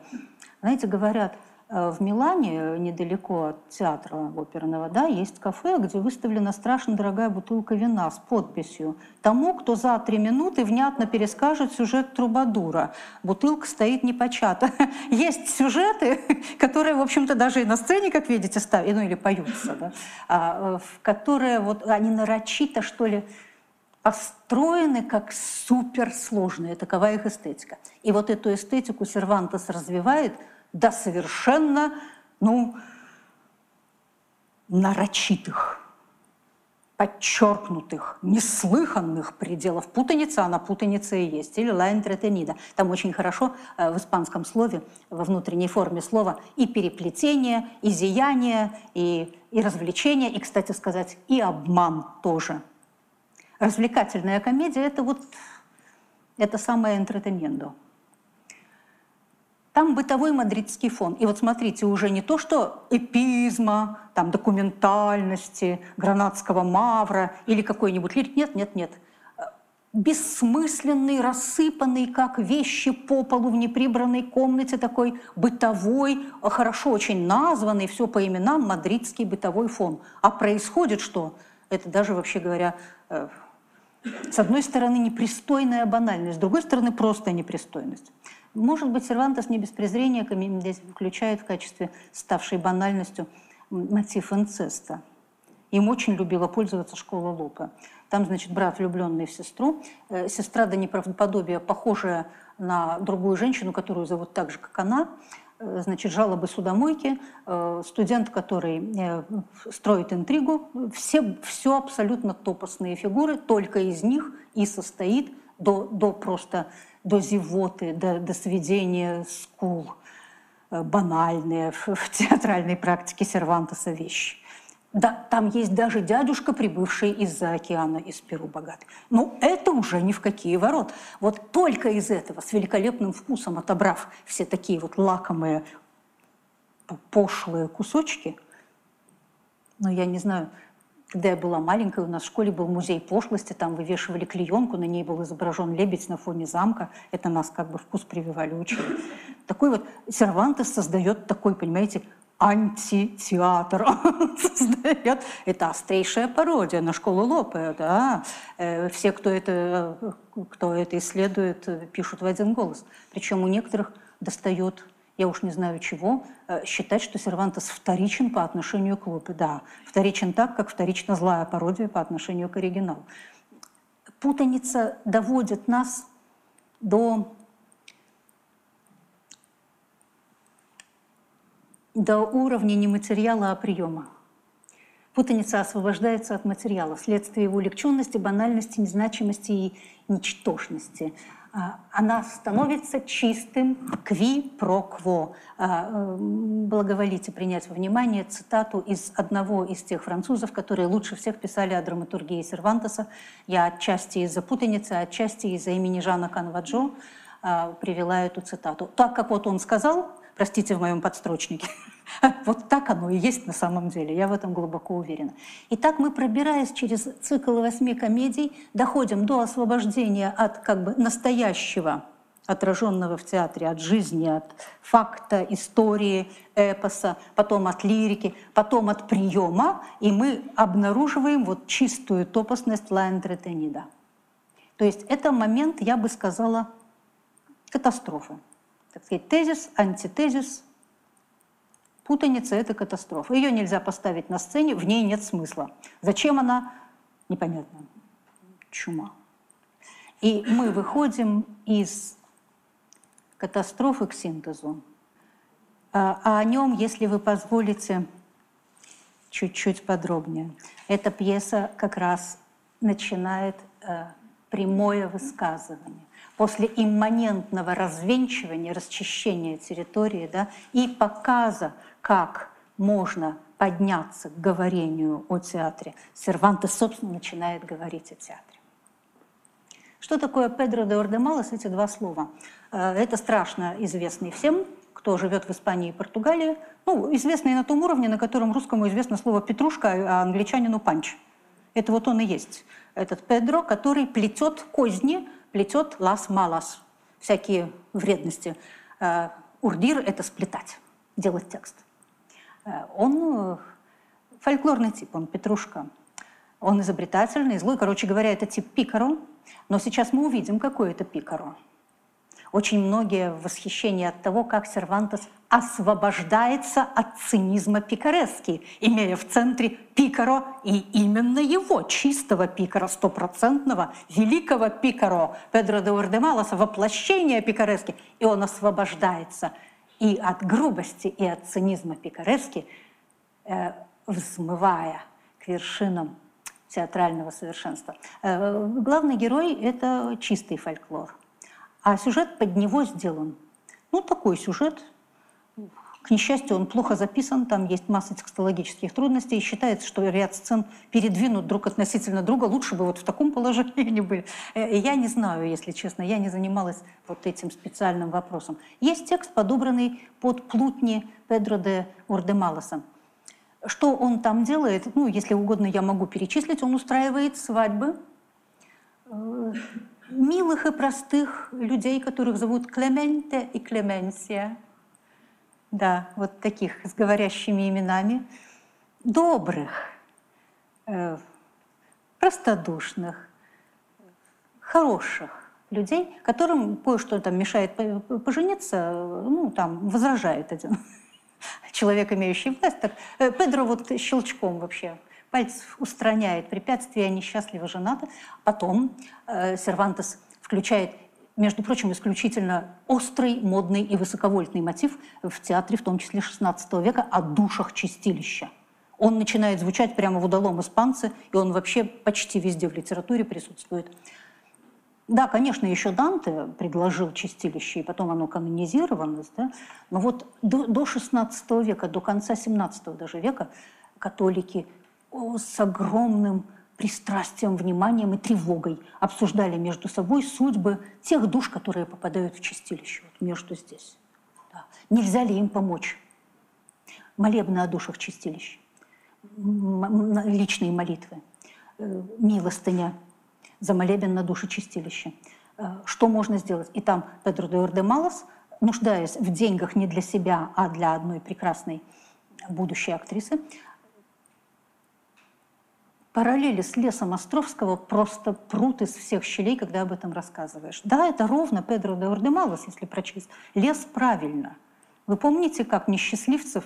B: Знаете, говорят – Э, в Милане, недалеко от театра оперного, да, есть кафе, где выставлена страшно дорогая бутылка вина с подписью «Тому, кто за три минуты внятно перескажет сюжет Трубадура». Бутылка стоит непочата. Есть сюжеты, которые, в общем-то, даже и на сцене, как видите, ставят, ну или поются, да, а, в которые вот они нарочито, что ли, построены как суперсложные. Такова их эстетика. И вот эту эстетику Сервантес развивает – до совершенно, ну, нарочитых, подчеркнутых, неслыханных пределов. Путаница, она путаница и есть. Или ла entreteniда. Там очень хорошо э, в испанском слове, во внутренней форме слова и переплетение, и зияние, и, и развлечение, и, кстати сказать, и обман тоже. Развлекательная комедия – это вот это самое entreteniendo. Там бытовой мадридский фон. И вот смотрите, уже не то, что эпизма, там, документальности, гранатского мавра или какой-нибудь лирик. Нет, нет, нет. Бессмысленный, рассыпанный, как вещи по полу в неприбранной комнате, такой бытовой, хорошо очень названный, все по именам, мадридский бытовой фон. А происходит что? Это даже, вообще говоря, э, с одной стороны, непристойная банальность, с другой стороны, просто непристойность. Может быть, Сервантес не без презрения здесь включает в качестве ставшей банальностью мотив инцеста. Им очень любила пользоваться школа Лупа. Там, значит, брат, влюбленный в сестру, э, сестра до неправдоподобия, похожая на другую женщину, которую зовут так же, как она, значит, жалобы судомойки, э, студент, который строит интригу, все, все абсолютно топосные фигуры, только из них и состоит до, до просто до зевоты, до, до сведения скул, э, банальные в, в театральной практике Сервантеса вещи. Да, там есть даже дядюшка, прибывший из-за океана, из Перу богатый. Но это уже ни в какие ворот. Вот только из этого, с великолепным вкусом отобрав все такие вот лакомые, пошлые кусочки, ну, я не знаю, когда я была маленькая, у нас в школе был музей пошлости, там вывешивали клеенку, на ней был изображен лебедь на фоне замка. Это нас как бы вкус прививали, учили. Такой вот Сервантес создает такой, понимаете, антитеатр создает. Это острейшая пародия на школу Лопе. Да? Э, все, кто это, кто это исследует, пишут в один голос. Причем у некоторых достает я уж не знаю чего, э, считать, что Сервантес вторичен по отношению к Лопе. Да, вторичен так, как вторично злая пародия по отношению к оригиналу. Путаница доводит нас до, до уровня не материала, а приема. Путаница освобождается от материала вследствие его легченности, банальности, незначимости и ничтожности. А, она становится чистым кви про кво. А, э, благоволите принять во внимание цитату из одного из тех французов, которые лучше всех писали о драматургии Сервантеса. Я отчасти из-за путаницы, отчасти из-за имени Жана Канваджо а, привела эту цитату. Так как вот он сказал, простите в моем подстрочнике, Вот так оно и есть на самом деле, я в этом глубоко уверена. Итак, мы, пробираясь через цикл восьми комедий, доходим до освобождения от как бы настоящего, отраженного в театре, от жизни, от факта, истории, эпоса, потом от лирики, потом от приема, и мы обнаруживаем вот чистую топосность Ла Энтретенида. То есть это момент, я бы сказала, катастрофы. Так сказать, тезис, антитезис, Путаница – это катастрофа. Ее нельзя поставить на сцене, в ней нет смысла. Зачем она? Непонятно. Чума. И мы выходим из катастрофы к синтезу. А, а о нем, если вы позволите, чуть-чуть подробнее. Эта пьеса как раз начинает э, прямое высказывание после имманентного развенчивания, расчищения территории да, и показа, как можно подняться к говорению о театре, Сервантес, собственно, начинает говорить о театре. Что такое Педро де Ордемалес, эти два слова? Э, это страшно известный всем, кто живет в Испании и Португалии. Ну, известный на том уровне, на котором русскому известно слово «петрушка», а англичанину «панч». Это вот он и есть. Этот Педро, который плетет козни, плетет лас малас, всякие вредности. Э, урдир – это сплетать, делать текст. Э, он фольклорный тип, он петрушка. Он изобретательный, злой. Короче говоря, это тип Пикаро. Но сейчас мы увидим, какой это Пикаро. Очень многие в восхищении от того, как Сервантес освобождается от цинизма пикарески, имея в центре Пикаро и именно его, чистого Пикаро, стопроцентного, великого Пикаро, Педро де Уэрдемалоса, воплощение пикарески. И он освобождается и от грубости, и от цинизма пикарески, э, взмывая к вершинам театрального совершенства. Э, главный герой – это чистый фольклор, а сюжет под него сделан. Ну, такой сюжет. К несчастью, он плохо записан, там есть масса текстологических трудностей, и считается, что ряд сцен передвинут друг относительно друга, лучше бы вот в таком положении они были. Э, я не знаю, если честно, я не занималась вот этим специальным вопросом. Есть текст, подобранный под плутни Педро де Урдемалоса. Что он там делает? Ну, если угодно, я могу перечислить. Он устраивает свадьбы э, милых и простых людей, которых зовут Клементе и Клеменсия. Да, вот таких с говорящими именами. Добрых, э, простодушных, хороших людей, которым кое-что там мешает пожениться, ну, там, возражает один человек, имеющий власть, так э, Педро вот щелчком вообще пальцев устраняет препятствия, они счастливо женаты. Потом э, Сервантес включает, между прочим, исключительно острый, модный и высоковольтный мотив в театре, в том числе XVI века, о душах чистилища. Он начинает звучать прямо в удалом испанце, и он вообще почти везде в литературе присутствует. Да, конечно, еще Данте предложил чистилище, и потом оно канонизировалось, да? но вот до, до 16 века, до конца 17 даже века католики с огромным пристрастием, вниманием и тревогой обсуждали между собой судьбы тех душ, которые попадают в чистилище, вот между здесь. Да. Нельзя ли им помочь? Молебны о душах чистилищ, личные молитвы, э, милостыня – за молебен на душе чистилища. Э, что можно сделать? И там Педро де Ордемалос, нуждаясь в деньгах не для себя, а для одной прекрасной будущей актрисы, параллели с лесом Островского просто прут из всех щелей, когда об этом рассказываешь. Да, это ровно Педро де Ордемалос, если прочесть. Лес правильно. Вы помните, как несчастливцев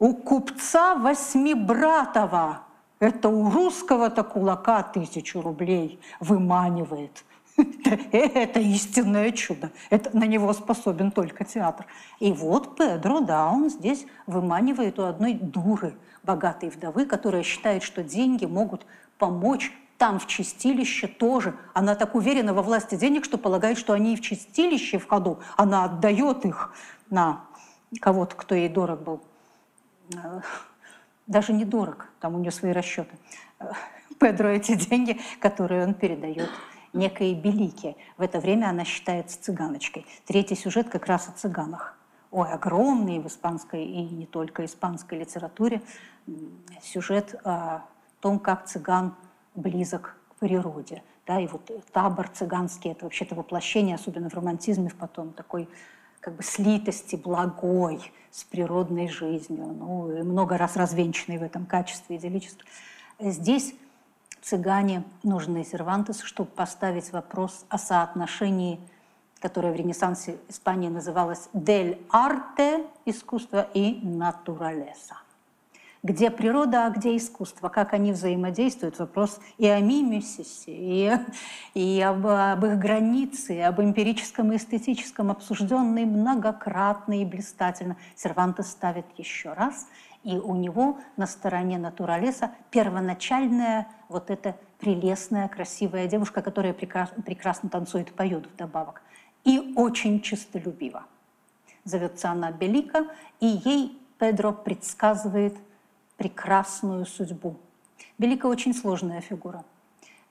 B: у купца Восьмибратова это у русского-то кулака тысячу рублей выманивает. Это истинное чудо. Это, на него способен только театр. И вот Педро, да, он здесь выманивает у одной дуры, богатой вдовы, которая считает, что деньги могут помочь там в чистилище тоже. Она так уверена во власти денег, что полагает, что они и в чистилище в ходу. Она отдает их на кого-то, кто ей дорог был даже недорог, там у нее свои расчеты. Педро эти деньги, которые он передает некой Белике. В это время она считается цыганочкой. Третий сюжет как раз о цыганах. Ой, огромный в испанской и не только испанской литературе сюжет о том, как цыган близок к природе. Да, и вот табор цыганский – это вообще-то воплощение, особенно в романтизме, в потом такой как бы слитости благой с природной жизнью, ну, и много раз развенчанной в этом качестве идиллически. Здесь цыгане нужны Сервантесу, чтобы поставить вопрос о соотношении, которое в Ренессансе Испании называлось «дель арте» – искусство и «натуралеса» где природа, а где искусство, как они взаимодействуют, вопрос и о мимесисе, и, и об, об их границе, об эмпирическом и эстетическом, обсужденный многократно и блистательно. Сервантес ставит еще раз, и у него на стороне натуралеса первоначальная вот эта прелестная, красивая девушка, которая прекрасно, прекрасно танцует и поет вдобавок, и очень чистолюбива. Зовется она Белика, и ей Педро предсказывает – прекрасную судьбу. Белика очень сложная фигура.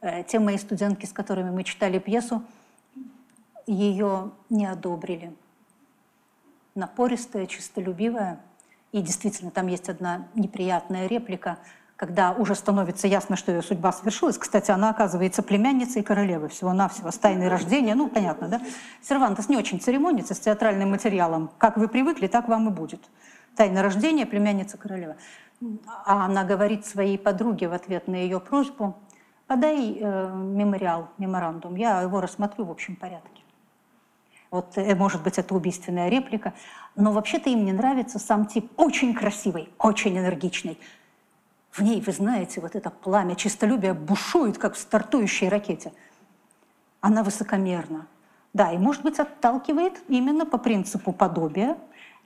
B: Э, те мои студентки, с которыми мы читали пьесу, ее не одобрили. Напористая, чистолюбивая. И действительно, там есть одна неприятная реплика, когда уже становится ясно, что ее судьба свершилась. Кстати, она оказывается племянницей королевы, всего-навсего, с тайной рождения. Ну, понятно, да? Сервантес не очень церемонится с театральным материалом. Как вы привыкли, так вам и будет. Тайна рождения, племянница королевы. А она говорит своей подруге в ответ на ее просьбу, подай э, мемориал, меморандум, я его рассмотрю в общем порядке. Вот, э, может быть, это убийственная реплика, но вообще-то им не нравится сам тип. Очень красивый, очень энергичный. В ней, вы знаете, вот это пламя чистолюбия бушует, как в стартующей ракете. Она высокомерна. Да, и, может быть, отталкивает именно по принципу подобия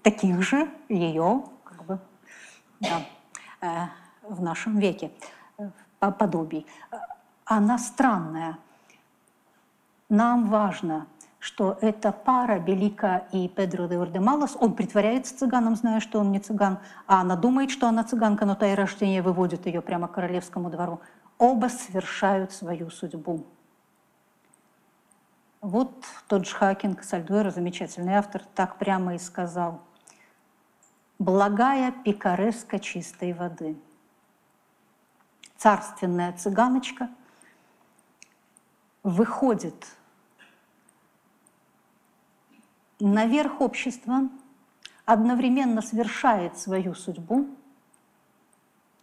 B: таких же ее как бы, да, э, в нашем веке э, подобий. Она странная. Нам важно – что эта пара Белика и Педро де Урдемалос, он притворяется цыганом, зная, что он не цыган, а она думает, что она цыганка, но та и рождение выводит ее прямо к королевскому двору. Оба совершают свою судьбу. Вот тот же Хакинг Сальдуэра, замечательный автор, так прямо и сказал. «Благая пикареска чистой воды». Царственная цыганочка выходит наверх общества, одновременно совершает свою судьбу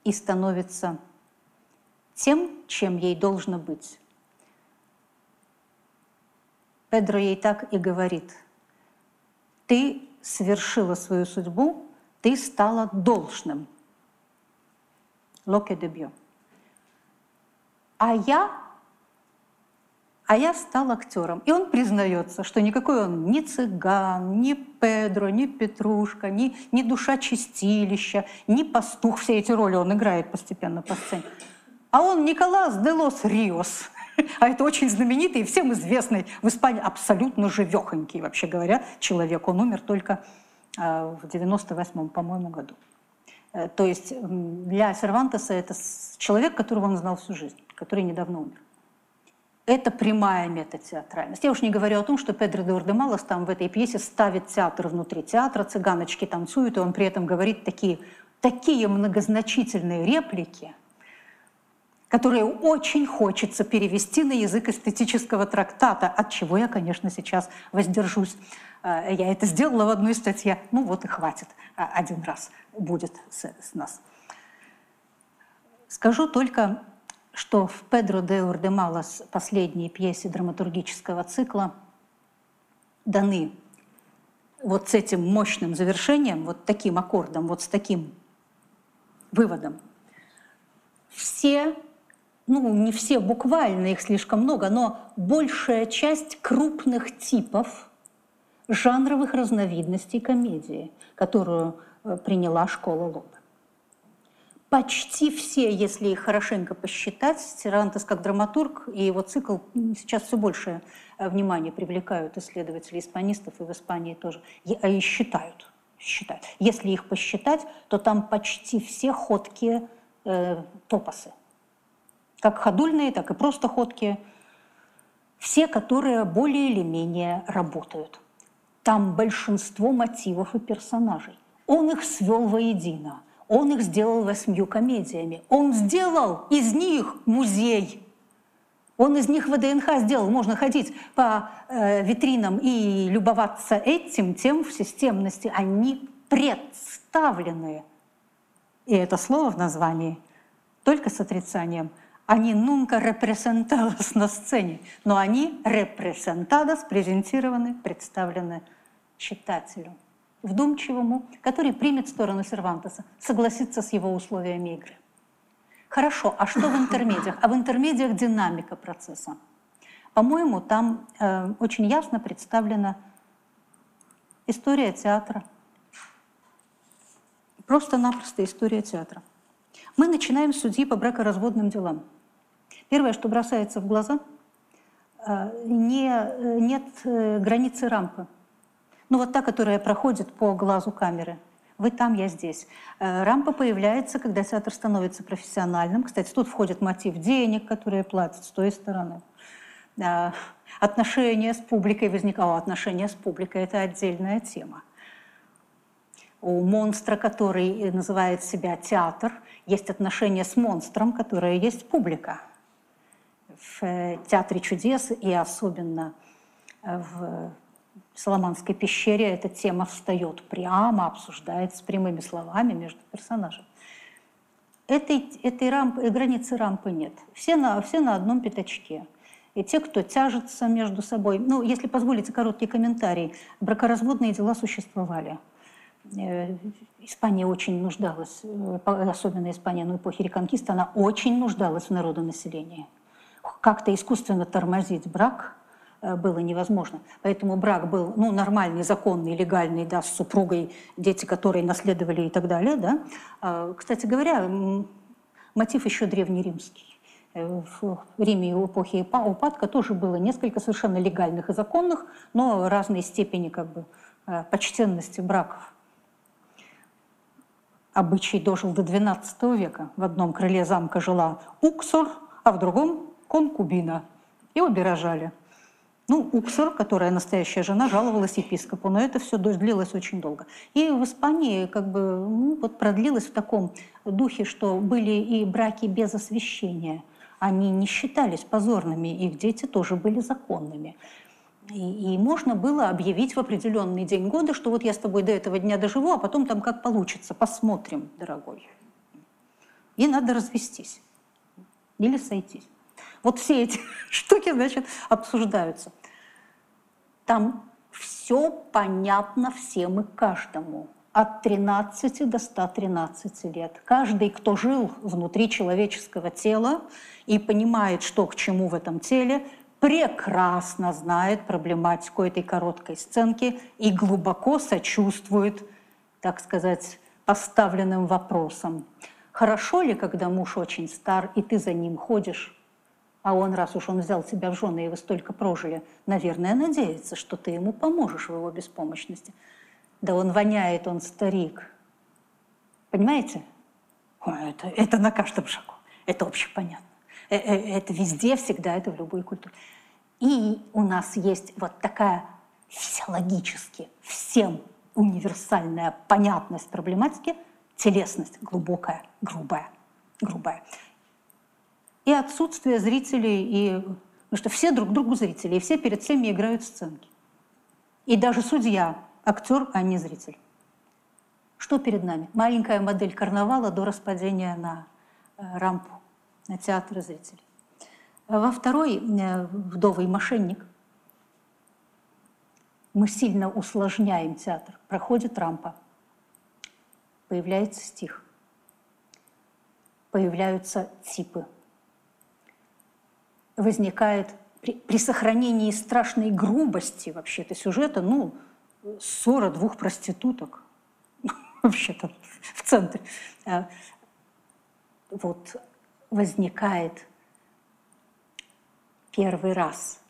B: и становится тем, чем ей должно быть. Педро ей так и говорит, ты совершила свою судьбу, ты стала должным. Локе дебью. А я а я стал актером. И он признается, что никакой он ни цыган, ни Педро, ни Петрушка, ни, ни душа чистилища, ни пастух. Все эти роли он играет постепенно по сцене. А он Николас де лос Риос. А это очень знаменитый и всем известный в Испании абсолютно живехонький, вообще говоря, человек. Он умер только а, в 98-м, по-моему, году. Э, то есть для Сервантеса это человек, которого он знал всю жизнь, который недавно умер. Это прямая метатеатральность. Я уж не говорю о том, что Педро де Урдемалос там в этой пьесе ставит театр внутри театра, цыганочки танцуют, и он при этом говорит такие, такие многозначительные реплики, которые очень хочется перевести на язык эстетического трактата, от чего я, конечно, сейчас воздержусь. Э, я это сделала в одной статье, ну вот и хватит, э, один раз будет с, с нас. Скажу только что в «Педро де Урдемалас» последней пьесе драматургического цикла даны вот с этим мощным завершением, вот таким аккордом, вот с таким выводом. Все, ну не все буквально, их слишком много, но большая часть крупных типов жанровых разновидностей комедии, которую э, приняла школа Лоб почти все, если их хорошенько посчитать, Тирантес как драматург и его цикл сейчас все больше э, внимания привлекают исследователей испанистов и в Испании тоже, а и считают. считают. Если их посчитать, то там почти все ходкие э, топосы. Как ходульные, так и просто ходкие. Все, которые более или менее работают. Там большинство мотивов и персонажей. Он их свел воедино – он их сделал восьмью комедиями. Он сделал из них музей. Он из них ВДНХ сделал. Можно ходить по э, витринам и любоваться этим, тем в системности. Они представлены. И это слово в названии только с отрицанием. Они нунка репрезенталос на сцене, но они репрезентадос, презентированы, представлены читателю вдумчивому, который примет сторону Сервантеса, согласится с его условиями игры. Хорошо, а что в интермедиях? А в интермедиях динамика процесса. По-моему, там э, очень ясно представлена история театра. Просто-напросто история театра. Мы начинаем с судьи по бракоразводным делам. Первое, что бросается в глаза, э, не, нет э, границы рампы. Ну вот та, которая проходит по глазу камеры. Вы там, я здесь. Э, рампа появляется, когда театр становится профессиональным. Кстати, тут входит мотив денег, которые платят с той стороны. Э, отношения с публикой возникало. Отношения с публикой – это отдельная тема. У монстра, который называет себя театр, есть отношения с монстром, которое есть публика. В Театре чудес и особенно в Соломанской пещере эта тема встает прямо, обсуждается прямыми словами между персонажами. Этой, этой рампы, границы рампы нет. Все на, все на одном пятачке. И те, кто тяжется между собой. Ну, если позволите короткий комментарий, бракоразводные дела существовали. Э, Испания очень нуждалась, э, особенно Испания на эпохе реконкиста, она очень нуждалась в народонаселении. Как-то искусственно тормозить брак – Э, было невозможно. Поэтому брак был ну, нормальный, законный, легальный, да, с супругой, дети, которые наследовали и так далее. Да. А, кстати говоря, мотив еще древнеримский. Э, в Риме в эпохе упадка тоже было несколько совершенно легальных и законных, но разной степени как бы, э, почтенности браков. Обычай дожил до XII века. В одном крыле замка жила уксор, а в другом – конкубина. И обе рожали. Ну, Уксер, которая настоящая жена, жаловалась епископу, но это все длилось очень долго. И в Испании как бы ну, вот продлилось в таком духе, что были и браки без освящения. Они не считались позорными, их дети тоже были законными. И, и можно было объявить в определенный день года, что вот я с тобой до этого дня доживу, а потом там как получится, посмотрим, дорогой. И надо развестись или сойтись. Вот все эти штуки, значит, обсуждаются. Там все понятно всем и каждому. От 13 до 113 лет. Каждый, кто жил внутри человеческого тела и понимает, что к чему в этом теле, прекрасно знает проблематику этой короткой сценки и глубоко сочувствует, так сказать, поставленным вопросам. Хорошо ли, когда муж очень стар, и ты за ним ходишь? А он, раз уж он взял тебя в жены, и вы столько прожили, наверное, надеется, что ты ему поможешь в его беспомощности. Да он воняет, он старик. Понимаете? Это, это на каждом шагу. Это общепонятно. Э, э, это везде, всегда, это в любой культуре. И у нас есть вот такая физиологически всем универсальная понятность проблематики, телесность глубокая, грубая, грубая и отсутствие зрителей, и, потому что все друг другу зрители, и все перед всеми играют сценки. И даже судья, актер, а не зритель. Что перед нами? Маленькая модель карнавала до распадения на э, рампу, на театр зрителей. Во второй э, «Вдовый мошенник» мы сильно усложняем театр. Проходит рампа, появляется стих, появляются типы – возникает при, при сохранении страшной грубости вообще-то сюжета, ну, ссора двух проституток вообще-то в центре. А, вот возникает первый раз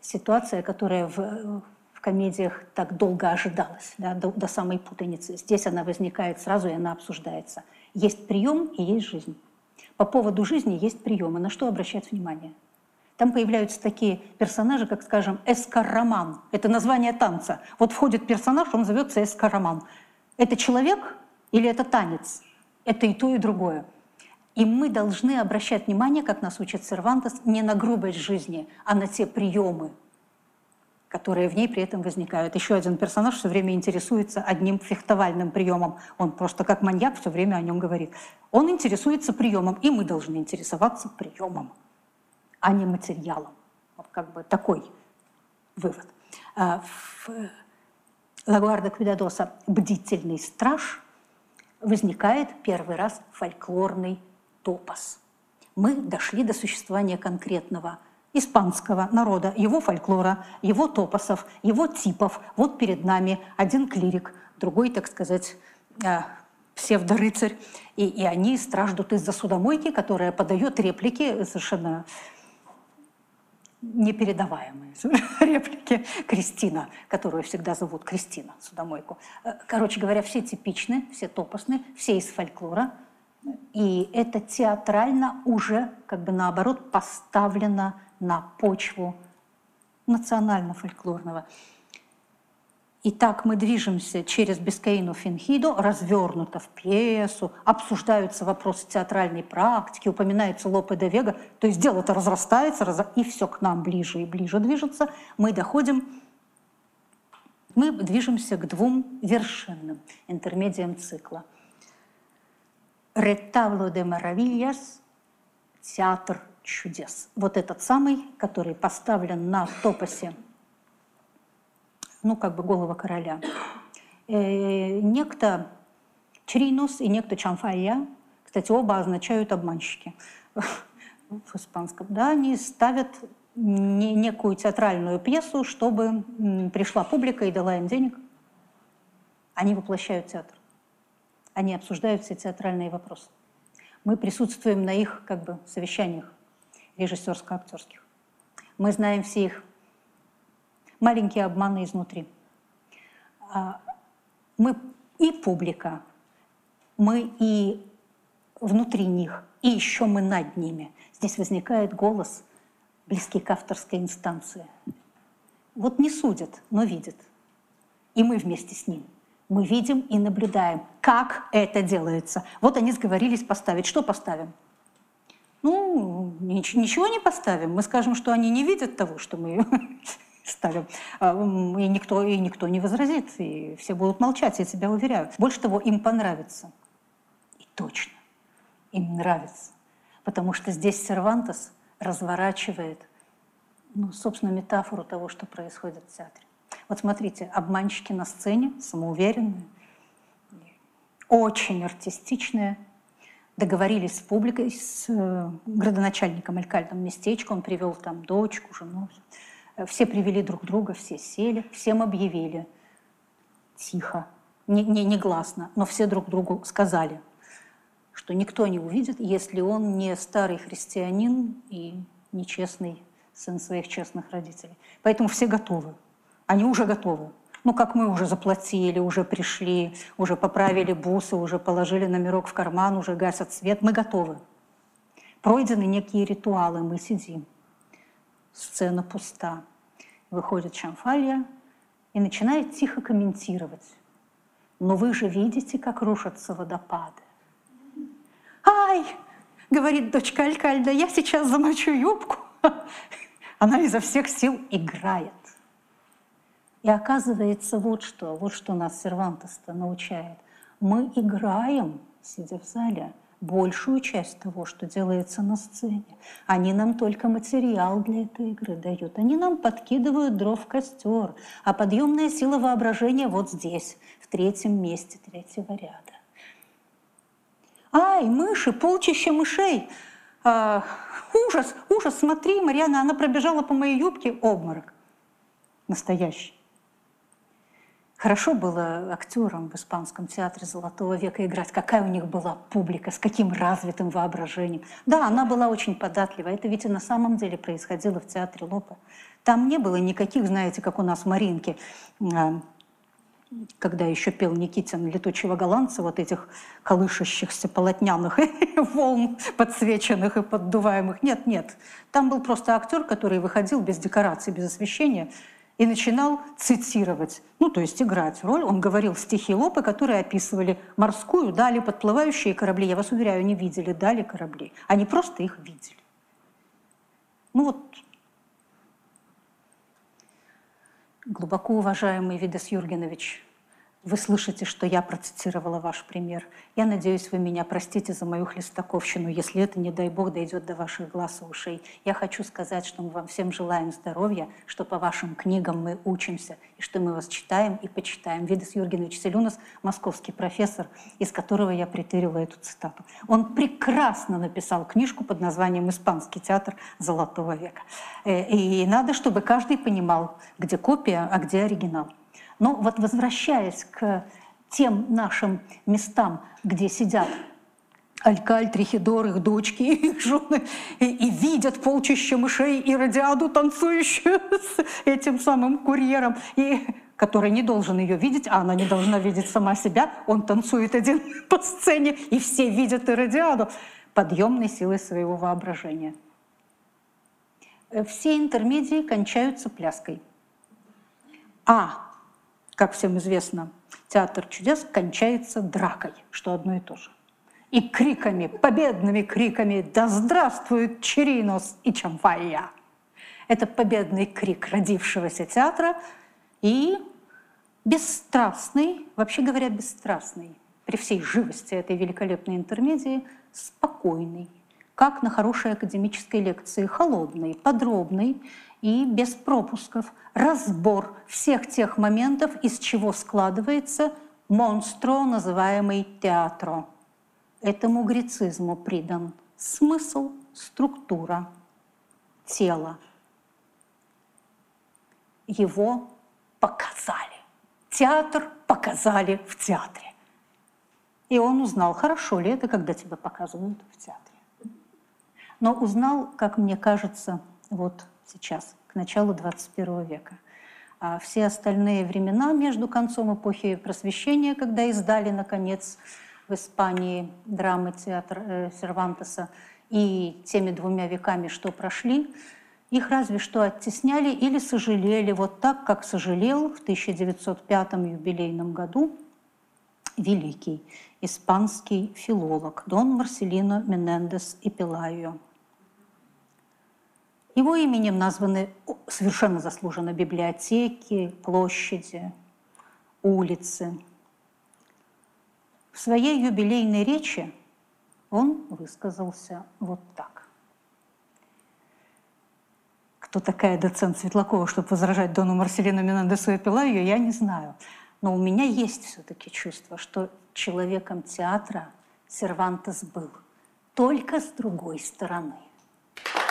B: ситуация, которая в, в комедиях так долго ожидалась, да, до, до самой путаницы. Здесь она возникает сразу, и она обсуждается. Есть прием и есть жизнь. По поводу жизни есть приемы, на что обращать внимание. Там появляются такие персонажи, как, скажем, эскароман. Это название танца. Вот входит персонаж, он зовется эскароман. Это человек или это танец? Это и то, и другое. И мы должны обращать внимание, как нас учит Сервантес, не на грубость жизни, а на те приемы, которые в ней при этом возникают. Еще один персонаж все время интересуется одним фехтовальным приемом. Он просто как маньяк все время о нем говорит. Он интересуется приемом, и мы должны интересоваться приемом, а не материалом. Вот как бы такой вывод. А, в Лагуарда Квидадоса «Бдительный страж» возникает первый раз фольклорный топос. Мы дошли до существования конкретного испанского народа, его фольклора, его топосов, его типов. Вот перед нами один клирик, другой, так сказать, э, псевдорыцарь. И, и они страждут из-за судомойки, которая подает реплики совершенно непередаваемые реплики Кристина, которую всегда зовут Кристина, судомойку. Э, короче говоря, все типичны, все топосны, все из фольклора. И это театрально уже, как бы наоборот, поставлено на почву национально-фольклорного. И так мы движемся через Бескаину Финхиду, развернуто в пьесу, обсуждаются вопросы театральной практики, упоминается Лопе де Вега, то есть дело-то разрастается, раз... и все к нам ближе и ближе движется. Мы доходим, мы движемся к двум вершинным интермедиям цикла. Ретавло де Маравильяс, театр чудес. Вот этот самый, который поставлен на топосе ну, как бы голова короля. Э, некто Чринус и некто Чамфая, кстати, оба означают обманщики в испанском, да, они ставят не, некую театральную пьесу, чтобы пришла публика и дала им денег. Они воплощают театр. Они обсуждают все театральные вопросы. Мы присутствуем на их как бы совещаниях режиссерско-актерских. Мы знаем все их маленькие обманы изнутри. А, мы и публика, мы и внутри них, и еще мы над ними. Здесь возникает голос, близкий к авторской инстанции. Вот не судят, но видят. И мы вместе с ним. Мы видим и наблюдаем, как это делается. Вот они сговорились поставить. Что поставим? Ну, ничего не поставим. Мы скажем, что они не видят того, что мы ставим. А, и никто, и никто не возразит, и все будут молчать, я тебя уверяю. Больше того, им понравится. И точно, им нравится. Потому что здесь Сервантес разворачивает, ну, собственно, метафору того, что происходит в театре. Вот смотрите, обманщики на сцене, самоуверенные, очень артистичные, договорились с публикой, с э, градоначальником Алькальдом местечко, он привел там дочку, жену. Все привели друг друга, все сели, всем объявили. Тихо, не, не, не гласно, но все друг другу сказали, что никто не увидит, если он не старый христианин и нечестный сын своих честных родителей. Поэтому все готовы. Они уже готовы. Ну, как мы уже заплатили, уже пришли, уже поправили бусы, уже положили номерок в карман, уже гасят свет. Мы готовы. Пройдены некие ритуалы, мы сидим сцена пуста. Выходит Шамфалья и начинает тихо комментировать. Но вы же видите, как рушатся водопады. «Ай!» — говорит дочка Алькальда, «я сейчас замочу юбку». Она изо всех сил играет. И оказывается вот что, вот что нас Сервантес-то научает. Мы играем, сидя в зале, большую часть того, что делается на сцене. Они нам только материал для этой игры дают. Они нам подкидывают дров в костер. А подъемная сила воображения вот здесь, в третьем месте третьего ряда. Ай, мыши, полчища мышей. А, ужас, ужас, смотри, Марьяна, она пробежала по моей юбке, обморок. Настоящий. Хорошо было актерам в испанском театре Золотого века играть. Какая у них была публика, с каким развитым воображением. Да, она была очень податлива. Это ведь и на самом деле происходило в театре Лопа. Там не было никаких, знаете, как у нас Маринки, а, когда еще пел Никитин «Летучего голландца», вот этих колышащихся полотняных волн, подсвеченных и поддуваемых. Нет, нет. Там был просто актер, который выходил без декораций, без освещения, и начинал цитировать, ну, то есть играть роль. Он говорил стихи Лопы, которые описывали морскую, дали подплывающие корабли. Я вас уверяю, они видели дали корабли. Они просто их видели. Ну вот, глубоко уважаемый Видес Юргенович, вы слышите, что я процитировала ваш пример. Я надеюсь, вы меня простите за мою хлестаковщину, если это, не дай бог, дойдет до ваших глаз и ушей. Я хочу сказать, что мы вам всем желаем здоровья, что по вашим книгам мы учимся, и что мы вас читаем и почитаем. Видес Юргенович Селюнас, московский профессор, из которого я притырила эту цитату. Он прекрасно написал книжку под названием «Испанский театр Золотого века». Э, и надо, чтобы каждый понимал, где копия, а где оригинал. Но вот возвращаясь к тем нашим местам, где сидят Алькаль, Трихидор, их дочки, их жены, и, и видят полчища мышей и радиаду, танцующую с этим самым курьером, и который не должен ее видеть, а она не должна видеть сама себя. Он танцует один по сцене, и все видят Иродиаду подъемной силой своего воображения. Э, все интермедии кончаются пляской. А, как всем известно, театр чудес кончается дракой, что одно и то же и криками, победными криками «Да здравствует Черинос и Чамфайя!» Это победный крик родившегося театра и бесстрастный, вообще говоря, бесстрастный, при всей живости этой великолепной интермедии, спокойный, как на хорошей академической лекции, холодный, подробный и без пропусков, разбор всех тех моментов, из чего складывается монстро, называемый театро. Этому грецизму придан смысл, структура, тело. Его показали. Театр показали в театре. И он узнал, хорошо ли это, когда тебя показывают в театре. Но узнал, как мне кажется, вот сейчас, к началу 21 века. А все остальные времена между концом эпохи Просвещения, когда издали, наконец, в Испании драмы театра э, Сервантеса и теми двумя веками, что прошли, их разве что оттесняли или сожалели, вот так, как сожалел в 1905 юбилейном году великий испанский филолог Дон Марселино Менендес и Пелайо. Его именем названы совершенно заслуженно библиотеки, площади, улицы – в своей юбилейной речи он высказался вот так. Кто такая доцент Светлакова, чтобы возражать Дону Марселину Менендесу и Пилаю, я не знаю. Но у меня есть все-таки чувство, что человеком театра Сервантес был, только с другой стороны –